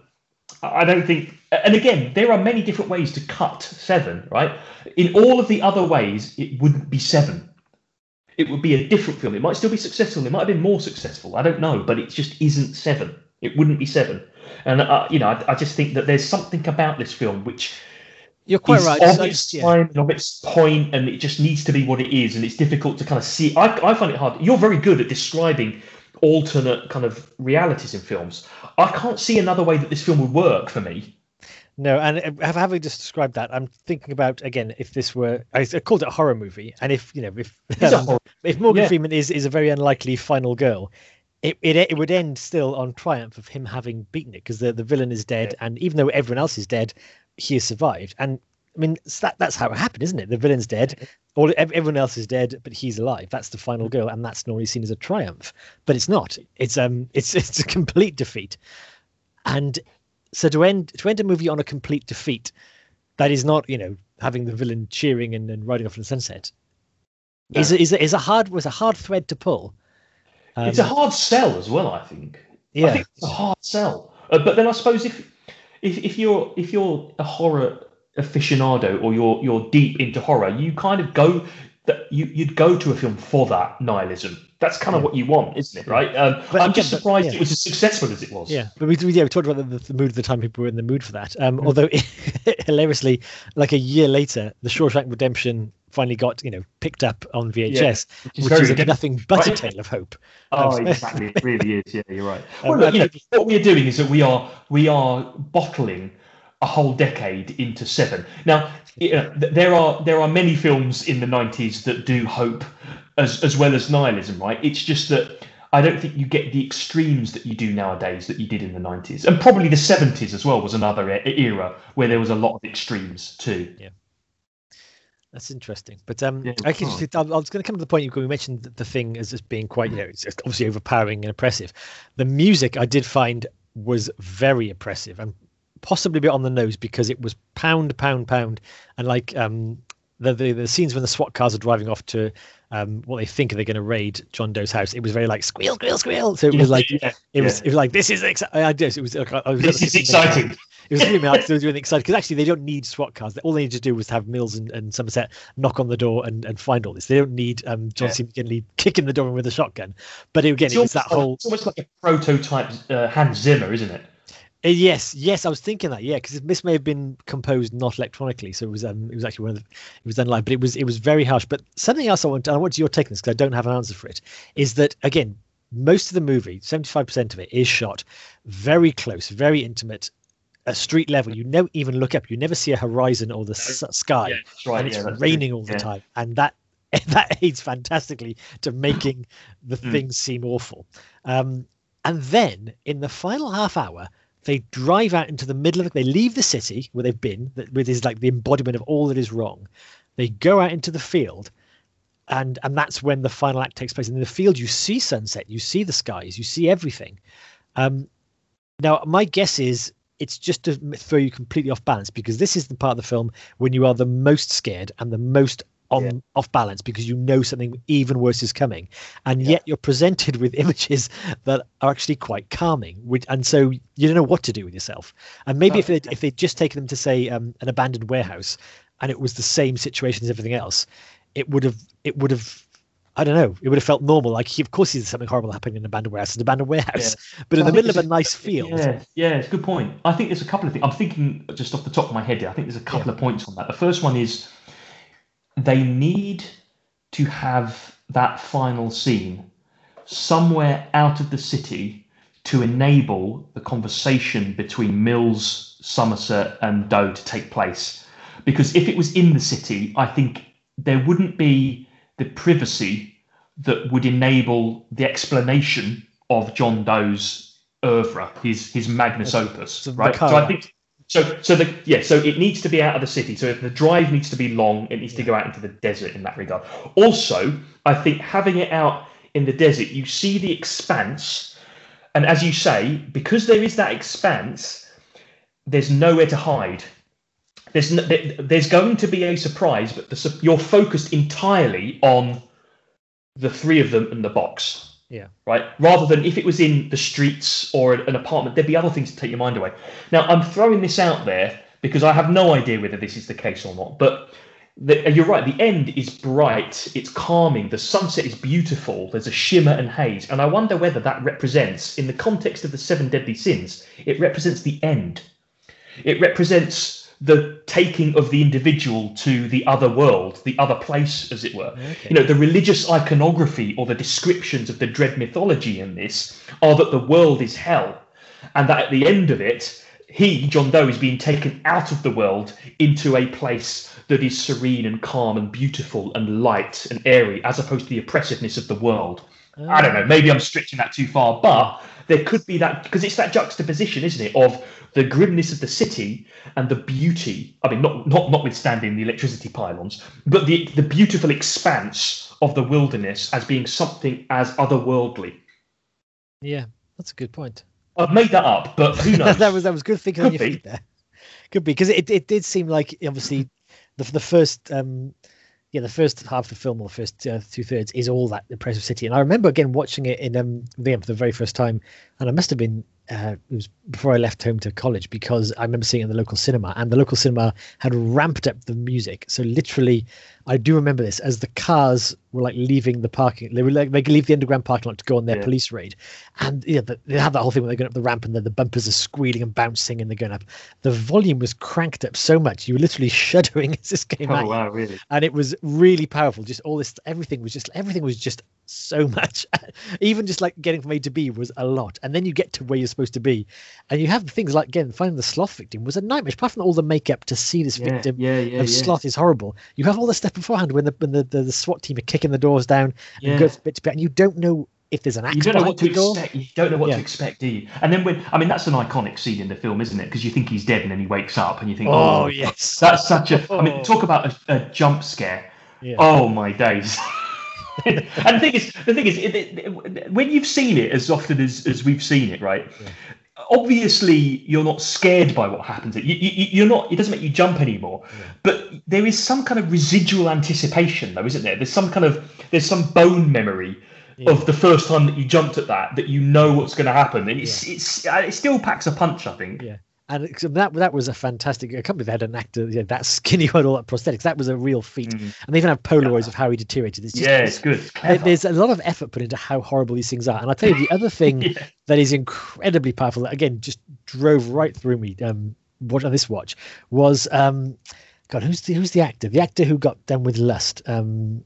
I I don't think. And again, there are many different ways to cut seven. Right? In all of the other ways, it wouldn't be seven. It would be a different film. It might still be successful. It might have been more successful. I don't know, but it just isn't seven. It wouldn't be seven. And uh, you know, I, I just think that there's something about this film which You're quite is right. of I- its yeah. time and of its point, and it just needs to be what it is, and it's difficult to kind of see. I, I find it hard. You're very good at describing alternate kind of realities in films. I can't see another way that this film would work for me. No, and having just described that, I'm thinking about again if this were I called it a horror movie, and if you know if um, if Morgan yeah. Freeman is is a very unlikely final girl, it it, it would end still on triumph of him having beaten it because the, the villain is dead, and even though everyone else is dead, he has survived. And I mean that that's how it happened, isn't it? The villain's dead, all everyone else is dead, but he's alive. That's the final girl, and that's normally seen as a triumph, but it's not. It's um it's it's a complete defeat, and so to end to end a movie on a complete defeat, that is not you know having the villain cheering and, and riding off in the sunset is a, is is a hard was a hard thread to pull. Um, it's a hard sell as well. I think. yeah, I think it's a hard sell. Uh, but then I suppose if if if you're if you're a horror aficionado or you're you're deep into horror, you kind of go that you you'd go to a film for that nihilism. That's kind of Yeah. what you want, isn't it? Right? Um, But I'm just surprised yeah. it was as successful as it was. yeah. But we, we yeah we talked about the, the mood of the time people were in the mood for that. Um, Mm. although hilariously, like a year later, the Shawshank Redemption finally got you know picked up on VHS, which is which is nothing but a tale of hope. Oh, Um, exactly. It really is. Yeah, you're right. Um, Well, look, you know, what we are doing is that we are we are bottling a whole decade into seven. Now, you know, there are there are many films in the '90s that do hope as as well as nihilism, right? It's just that I don't think you get the extremes that you do nowadays that you did in the '90s, and probably the '70s as well was another era where there was a lot of extremes too. Yeah. That's interesting. But um, Yeah, I, can just, I was going to come to the point you mentioned the, the thing as just being quite, you know, it's obviously overpowering and oppressive. The music I did find was very oppressive and possibly a bit on the nose because it was pound, pound, pound, and like um, the, the the scenes when the SWAT cars are driving off to um, what they think they're going to raid John Doe's house. It was very like squeal, squeal, squeal. So it was like yeah, it was yeah. it was like this is exci- I guess it was. like, I was this is exciting. it was really like doing excited because actually they don't need SWAT cars. All they need to do was have Mills and, and Somerset knock on the door and, and find all this. They don't need um, John Yeah. C. McGinley kicking the door in with a shotgun. But again, It's it was that like, whole it's almost like a prototype uh, Hans Zimmer, isn't it? Uh, yes, yes, I was thinking that. Yeah, because this may have been composed not electronically, so it was um, it was actually one of the, it was done live, but it was it was very harsh. But something else I want, I want your take on this because I don't have an answer for it. Is that again, most of the movie, seventy five percent of it, is shot very close, very intimate, a street level. You never even look up. You never see a horizon or the s- sky, Yeah, right. and it's yeah, raining it. all the Yeah. time, and that that aids fantastically to making the Mm. things seem awful. Um, and then in the final half hour, they drive out into the middle of. They leave the city where they've been, that- with is like the embodiment of all that is wrong. They go out into the field, and and that's when the final act takes place. And in the field, you see sunset, you see the skies, you see everything. Um, now, my guess is it's just to throw you completely off balance because this is the part of the film when you are the most scared and the most on Yeah. off balance because you know something even worse is coming, and Yeah. yet you're presented with images that are actually quite calming, which, and so you don't know what to do with yourself. And maybe No, if they if they'd just taken them to say um, an abandoned warehouse, and it was the same situation as everything else, it would have it would have. I don't know. It would have felt normal. Like, he, of course, there's something horrible happening in an abandoned warehouse. It's an abandoned warehouse, but in I the middle of a nice field. Yeah, yeah, it's a good point. I think there's a couple of things. I'm thinking just off the top of my head here. I think there's a couple of points on that. The first one is they need to have that final scene somewhere out of the city to enable the conversation between Mills, Somerset, and Doe to take place. Because if it was in the city, I think there wouldn't be the privacy that would enable the explanation of John Doe's oeuvre, his his magnus opus, right? So. I think so. So the yeah, so it needs to be out of the city. So if the drive needs to be long, it needs to go out into the desert in that regard. Also, I think having it out in the desert, you see the expanse, and as you say, because there is that expanse, there's nowhere to hide. There's no, there's going to be a surprise, but the, you're focused entirely on the three of them and the box Yeah. right? Rather than if it was in the streets or an apartment, there'd be other things to take your mind away. Now, I'm throwing this out there because I have no idea whether this is the case or not, but the, you're right. The end is bright, it's calming, the sunset is beautiful, there's a shimmer and haze. And I wonder whether that represents, in the context of the seven deadly sins, it represents the end. It represents the taking of the individual to the other world, the other place, as it were. Okay. You know, the religious iconography or the descriptions of the dread mythology in this are that the world is hell, and that at the end of it, he, John Doe, is being taken out of the world into a place that is serene and calm and beautiful and light and airy, as opposed to the oppressiveness of the world. I don't know. Maybe I'm stretching that too far, but there could be that because it's that juxtaposition, isn't it, of the grimness of the city and the beauty. I mean, not not notwithstanding the electricity pylons, but the the beautiful expanse of the wilderness as being something as otherworldly. Yeah, that's a good point. I've made that up, but who knows? that was that was good thinking on Could your be. feet there. Could be because it, it did seem like obviously the the first um yeah the first half of the film or the first uh, two thirds is all that impressive city. And I remember again watching it in um again for the very first time and I must have been uh, it was before I left home to college because I remember seeing it in the local cinema and the local cinema had ramped up the music. So literally I do remember this as the cars were like leaving the parking they were like they could leave the underground parking lot to go on their Yeah. police raid. And yeah the, they have that whole thing where they're going up the ramp and then the bumpers are squealing and bouncing and they're going up. The volume was cranked up so much you were literally shuddering as this came oh, out. Oh wow, really? and it was really powerful. Just all this everything was just everything was just so much. Even just like getting from a to b was a lot. And then you get to where you're supposed to be. And you have things like again finding the sloth victim was a nightmare. Apart from all the makeup to see this Yeah, victim yeah, yeah, of yeah. sloth is horrible. You have all the stuff beforehand when the when the, the, the swat team are kicking the doors down and Yeah. bit to bit and you don't know if there's an axe You don't know what to door. expect. You don't know what Yeah. to expect, do you? And then when I mean that's an iconic scene in the film, isn't it? Because you think he's dead and then he wakes up and you think, oh oh, yes that's such a. I mean, Oh. talk about a, a jump scare. yeah. Oh my days. and the thing is, the thing is, it, it, when you've seen it as often as, as we've seen it, right? Yeah. Obviously, you're not scared by what happens. You, you, you're not. It doesn't make you jump anymore. Yeah. But there is some kind of residual anticipation, though, isn't there? There's some kind of there's some bone memory Yeah. of the first time that you jumped at that, that you know what's going to happen, and it's it's uh, it still packs a punch. I think. Yeah. And that that was a fantastic. I can't believe they had an actor that skinny with all that prosthetics. That was a real feat. Mm. And they even have Polaroids yeah. of how he deteriorated. It's just, yeah, it's good. It's there's a lot of effort put into how horrible these things are. And I tell you, the other thing yeah. that is incredibly powerful that again just drove right through me. Um, watching this watch was um, God, who's the who's the actor? The actor who got done with Lust. Um,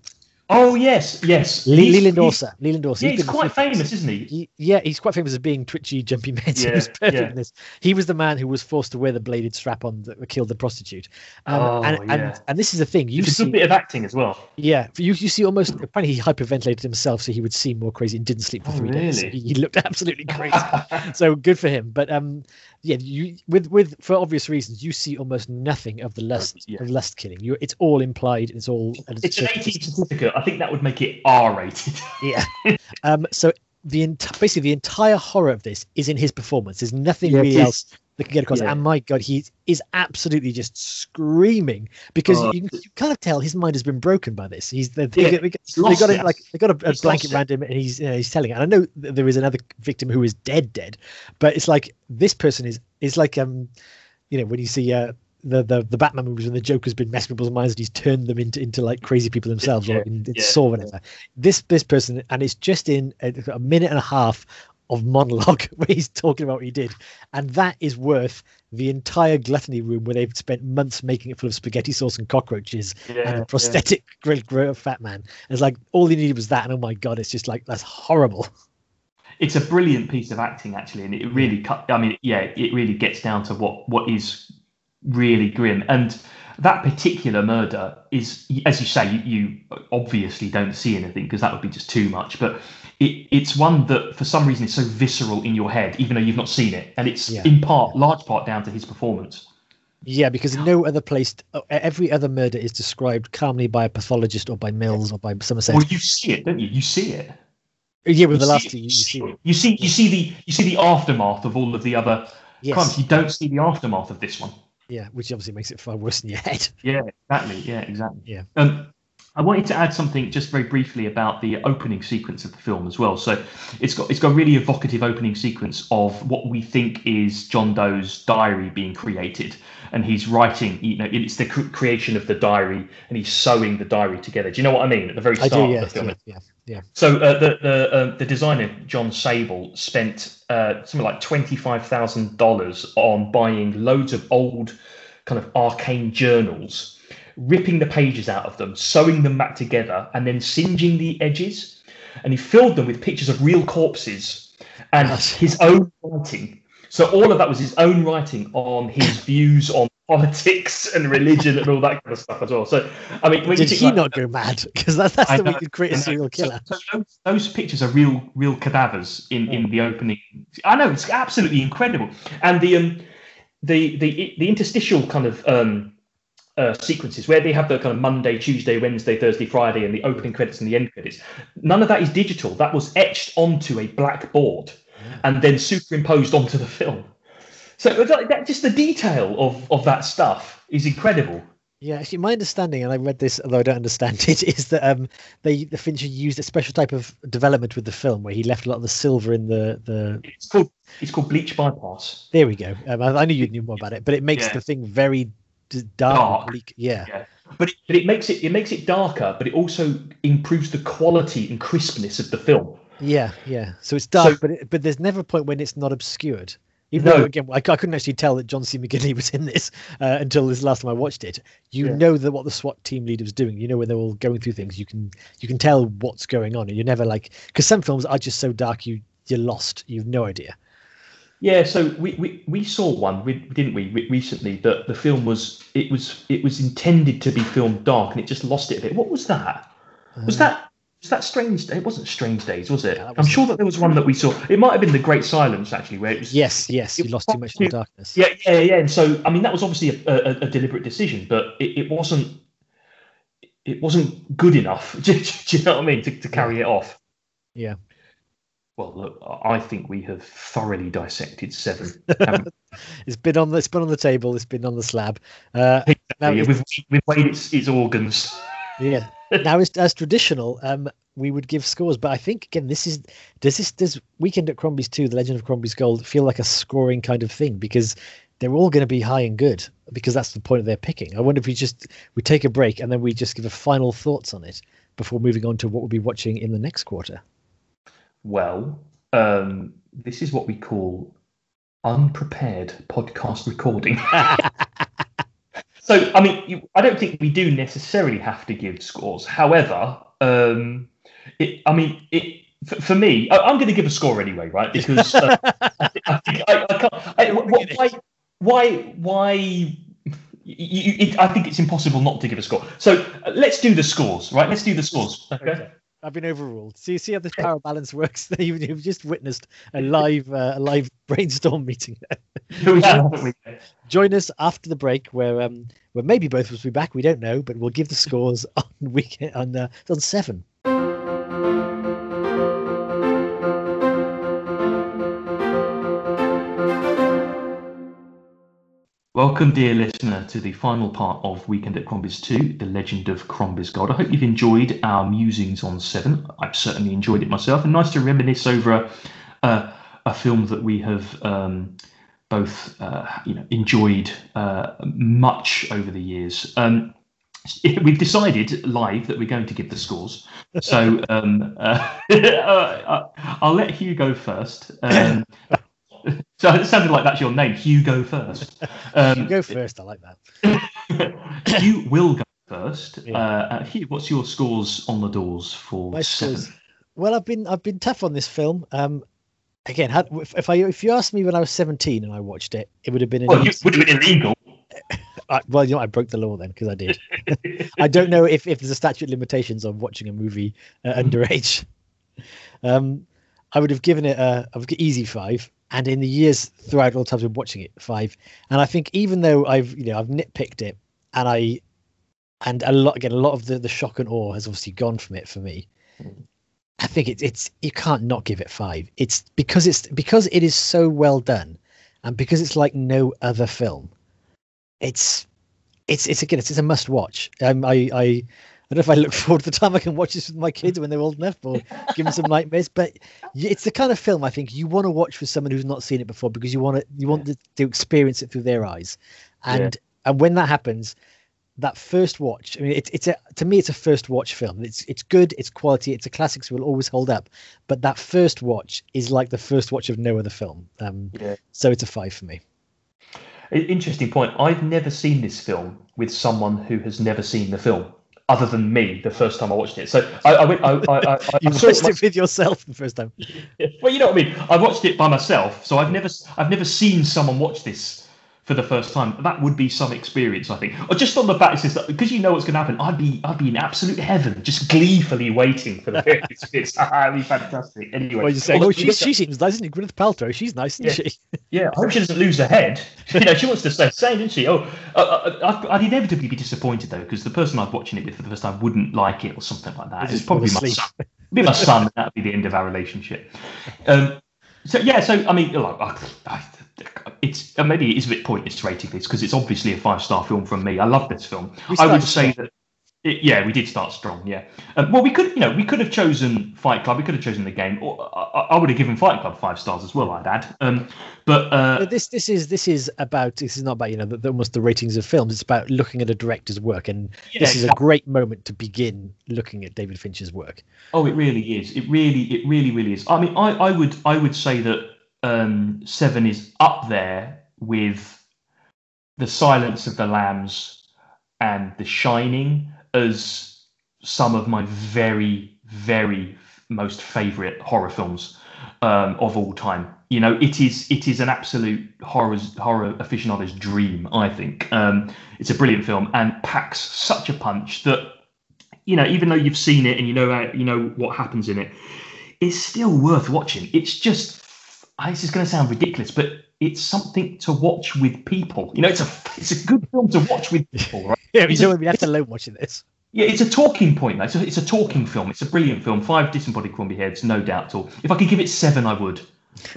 Oh yes, yes. Le- Leland Orser. Leland Orser. Yeah, he's, he's quite famous, isn't he? he? Yeah, he's quite famous as being twitchy, jumpy man. Yeah, he was perfect yeah. in this. He was the man who was forced to wear the bladed strap on that killed the prostitute. Um, oh, and, yeah. and and this is the thing. You it's see, a good bit of acting as well. Yeah, you you see almost apparently he hyperventilated himself so he would seem more crazy and didn't sleep for oh, three really? days. He, he looked absolutely crazy. so good for him. But um, yeah, you with with for obvious reasons, you see almost nothing of the lust yeah. of lust killing. You, it's all implied. It's all. It's an 18 certificate. I think that would make it R rated. yeah. Um. So the ent- basically the entire horror of this is in his performance. There's nothing yeah, really else that can get across. Yeah. And my God, he is absolutely just screaming because uh, you, you, kind of tell his mind has been broken by this. He's they, yeah, they, they, they got like they got a, a blanket around him and he's you know, he's telling it. And I know there is another victim who is dead, dead, but it's like this person is is like um you know when you see uh the, the the Batman movies when the Joker's been messing people's minds and he's turned them into into like crazy people themselves yeah, or in, in yeah, Saw whatever. Yeah. This this person and it's just in a, a, minute and a half of monologue where he's talking about what he did, and that is worth the entire gluttony room where they've spent months making it full of spaghetti sauce and cockroaches and a prosthetic yeah. fat man. It's like all he needed was that, and oh my god, it's just like that's horrible. It's a brilliant piece of acting, actually, and it really cut. I mean, yeah, it really gets down to what what is really grim. And that particular murder is, as you say, you, you obviously don't see anything because that would be just too much. But it, it's one that, for some reason, is so visceral in your head, even though you've not seen it. And it's yeah. in part, large part, down to his performance. Yeah, because no other place, uh, every other murder is described calmly by a pathologist or by Mills or by Somerset. Well, you see it, don't you? You see it. Yeah, with you the last two, you, see it. You see, you see the you see the aftermath of all of the other yes. crimes. You don't see the aftermath of this one. Yeah, which obviously makes it far worse in your head. Yeah, exactly. Yeah, exactly. Yeah. Um, I wanted to add something just very briefly about the opening sequence of the film as well. So it's got it's got a really evocative opening sequence of what we think is John Doe's diary being created, and he's writing. You know, it's the creation of the diary, and he's sewing the diary together. Do you know what I mean? At the very start do, yeah, of the film. Yeah, yeah. So uh, the the uh, the designer John Sable spent uh, something like twenty five thousand dollars on buying loads of old kind of arcane journals ripping the pages out of them, sewing them back together, and then singeing the edges. And he filled them with pictures of real corpses and his own writing. So all of that was his own writing on his views on politics and religion and all that kind of stuff as well. So, I mean, did he like, not go mad? Because that, that's the way you create a serial killer. So, so those, those, pictures are real, real cadavers in, in the opening. I know it's absolutely incredible, and the um, the the the interstitial kind of um uh, sequences where they have the kind of Monday, Tuesday, Wednesday, Thursday, Friday, and the opening credits and the end credits. None of that is digital. That was etched onto a blackboard and then superimposed onto the film. So that, just the detail of, of that stuff is incredible. Yeah, actually, my understanding, and I read this, although I don't understand it, is that um, they the Fincher used a special type of development with the film where he left a lot of the silver in the the. It's called it's called bleach bypass. There we go. Um, I, I, knew you knew more about it, but it makes yeah. the thing very dark, dark. Bleak. Yeah. yeah. But it, but it makes it it makes it darker, but it also improves the quality and crispness of the film. Yeah, yeah. So it's dark, so, but it, but there's never a point when it's not obscured. Even no. though again, I, I, couldn't actually tell that John C. McGinley was in this uh, until this last time I watched it. You yeah. know that what the SWAT team leader was doing. You know when they're all going through things. You can you can tell what's going on, and you're never like because some films are just so dark you you're lost. You've no idea. Yeah, so we, we, we saw one, didn't we, recently? That the film was it was it was intended to be filmed dark, and it just lost it a bit. What was that? Was uh, that was that Strange? It wasn't Strange Days, was it? Yeah, I'm sure that there was one that we saw. It might have been The Great Silence, actually, where it was. Yes, yes, you lost too much in the darkness. Yeah, yeah, yeah. And so, I mean, that was obviously a, a, a deliberate decision, but it, it, wasn't. It wasn't good enough. do, do, you know what I mean? To, to carry it off. Yeah. Well, look, I think we have thoroughly dissected Seven. it's been on the it's been on the table. It's been on the slab. Uh, exactly. now, we've, we've weighed its, its organs. Yeah. now, as, as traditional, um, we would give scores, but I think again, this is does this does Weekend at Crombie's two, The Legend of Crombie's Gold, feel like a scoring kind of thing because they're all going to be high and good because that's the point of their picking. I wonder if we just we take a break and then we just give a final thoughts on it before moving on to what we'll be watching in the next quarter. Well, um, this is what we call unprepared podcast recording. so, I mean, you, I don't think we do necessarily have to give scores. However, um, it, I mean, it, for, for me, I, am going to give a score anyway, right? Because uh, I, I, I, I can't. I, why, why, why? You, it, I think it's impossible not to give a score. So uh, let's do the scores, right? Let's do the scores. Okay. okay. I've been overruled. So you see how this power balance works? You've, you've just witnessed a live, uh, a live brainstorm meeting. join, join us after the break, where um, where maybe both of us will be back. We don't know, but we'll give the scores on weekend on uh, on seven. Welcome, dear listener, to the final part of Weekend at Crombie's 2, The Legend of Crombie's Gold. I hope you've enjoyed our musings on Seven. I've certainly enjoyed it myself, and nice to reminisce over a, a film that we have um, both uh, you know, enjoyed uh, much over the years. Um, we've decided live that we're going to give the scores. So um, uh, uh I'll let Hugh go first. So it sounded like that's your name. Hugo first. Um, go first. I like that. you will go first. Yeah. Uh, Hugh, what's your scores on the doors for My seven? Scores. Well, I've been I've been tough on this film. Um, again, had, if I if you asked me when I was seventeen and I watched it, it would have been well, would have been illegal. I, well, you know, I broke the law then because I did. I don't know if, if there's a statute of limitations on watching a movie uh, underage. Um, I would have given it a, a easy five and in the years throughout all the times I've been watching it, five. And I think even though I've you know I've nitpicked it, and I and a lot again a lot of the the shock and awe has obviously gone from it for me. I think it's it's you can't not give it five. It's because it's because it is so well done, and because it's like no other film. It's it's it's again it's, it's a must watch. Um, I I I don't know if I look forward to the time I can watch this with my kids when they're old enough or give them some nightmares. But it's the kind of film I think you want to watch for someone who's not seen it before because you want to you want yeah. to, to, experience it through their eyes. And yeah. and when that happens, that first watch, I mean, it's it's a to me it's a first watch film. It's it's good, it's quality, it's a classic, so it will always hold up. But that first watch is like the first watch of no other film. Um, yeah. So it's a five for me. Interesting point. I've never seen this film with someone who has never seen the film other than me the first time I watched it. So I, I went. I, I, I, you I watched it with yourself the first time. well, you know what I mean. I watched it by myself, so I've never I've never seen someone watch this for the first time. That would be some experience, I think. Or just on the basis that because you know what's going to happen, I'd be I'd be in absolute heaven, just gleefully waiting for the experience. it's highly fantastic. Anyway, well, you're saying, oh, she, she seems nice, isn't it? Gwyneth Paltrow, she's nice, isn't yeah. she? yeah, I hope she doesn't lose her head. you know, she wants to stay sane, doesn't she? Oh, uh, uh, I'd inevitably be disappointed though, because the person I'm watching it with for the first time wouldn't like it or something like that. It's, it's probably my son. be my son. That'd be the end of our relationship. Um, so yeah, so I mean, like, I, I, it's maybe it is a bit pointless rating this because it's obviously a five star film from me. I love this film. I would say that. It, yeah, we did start strong. Yeah. Um, well, we could, you know, we could have chosen Fight Club. We could have chosen the game. Or I, I would have given Fight Club five stars as well. I'd add. Um, but, uh, but this this is this is about this is not about you know the, the, almost the ratings of films. It's about looking at a director's work, and yeah, this is exactly. a great moment to begin looking at David Fincher's work. Oh, it really is. It really, it really, really is. I mean, I, I would I would say that um, Seven is up there with The Silence of the Lambs and The Shining as some of my very, very most favorite horror films um, of all time. You know, it is it is an absolute horror horror aficionado's dream. I think um, it's a brilliant film and packs such a punch that you know, even though you've seen it and you know how, you know what happens in it, it's still worth watching. It's just Ah, this is going to sound ridiculous, but it's something to watch with people. You know, it's a it's a good film to watch with people, right? yeah, you don't want to be left alone watching this. Yeah, it's a talking point. Though. It's, a, it's a talking film. It's a brilliant film. Five disembodied Crombie heads, no doubt at all. If I could give it seven, I would.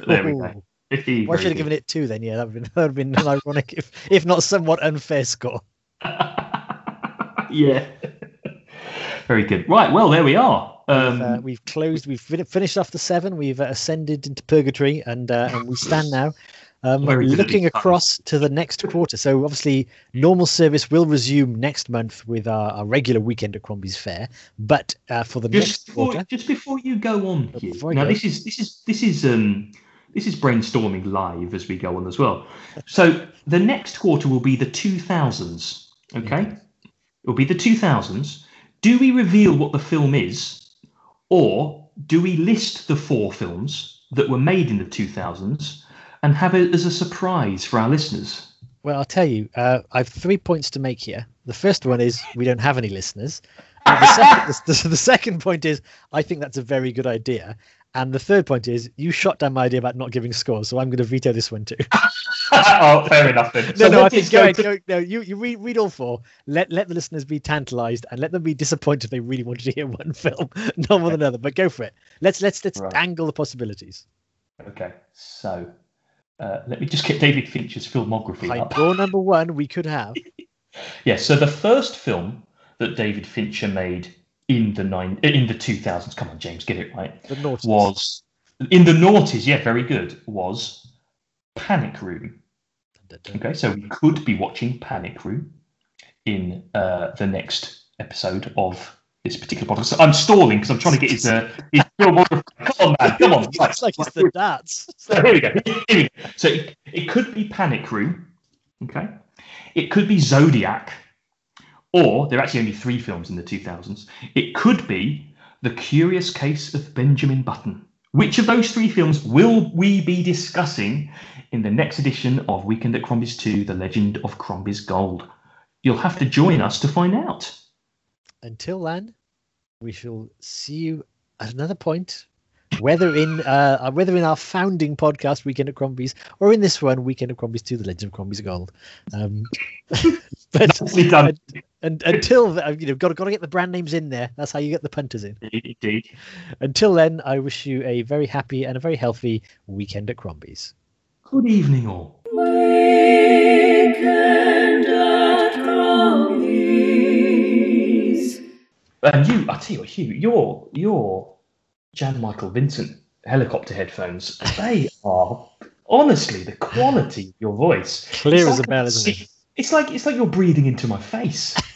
There Ooh. we go. Why should have given it two then? Yeah, that would have been, that would have been an ironic, if if not somewhat unfair score. yeah. Very good. Right. Well, there we are. Um, we've, uh, we've, closed. We've finished off the seven. We've uh, ascended into purgatory, and uh, and we stand now Um, looking across to the next quarter. So obviously, normal service will resume next month with our, our regular weekend at Crombie's Fair. But uh, for the just next before, quarter, just before you go on, Hugh, now go. this is this is this is um this is brainstorming live as we go on as well. So the next quarter will be the 2000s. Okay, it will be the 2000s. Do we reveal what the film is, or do we list the four films that were made in the 2000s and have it as a surprise for our listeners? well, I'll tell you, uh, I have three points to make here. The first one is we don't have any listeners. The, second, the, the second point is I think that's a very good idea. And the third point is you shot down my idea about not giving scores, so I'm going to veto this one too. oh, fair enough then. No, So no, I think go ahead. to- Go, no, you, you read, read all four. Let let the listeners be tantalized and let them be disappointed if they really wanted to hear one film, not more than another. But go for it. Let's let's let's Right. dangle the possibilities. Okay, so uh, let me just get David Fincher's filmography Behind up. door number one, we could have Yeah, so the first film that David Fincher made in the nine in the two thousands, come on, James, get it right, the naughty. was in the noughties. Yeah, very good. Was Panic Room. Okay, so we could be watching Panic Room in uh, the next episode of this particular podcast. So I'm stalling because I'm trying to get his, uh, his filmography. Come on, man, come on. Right, It's like it's right, the darts. so here we go. Here we go. So it, it could be Panic Room, okay? It could be Zodiac, or there are actually only three films in the 2000s. It could be The Curious Case of Benjamin Button. Which of those three films will we be discussing in the next edition of Weekend at Crombie's 2 The Legend of Crombie's Gold? You'll have to join us to find out. Until then, we shall see you at another point, whether in uh, whether in our founding podcast, Weekend at Crombie's, or in this one, Weekend at Crombie's 2 the Legend of Crombie's Gold. Um, but Nicely done. and, until th- you know, got to got to get the brand names in there. That's how you get the punters in. Indeed. Until then, I wish you a very happy and a very healthy weekend at Crombie's. Good evening, all. Weekend at Crombie's. And you, I tell you what, Hugh, your your Jan Michael Vincent helicopter headphones, they are honestly the quality of your voice. Clear It's as a bell, isn't it? It's like it's like you're breathing into my face.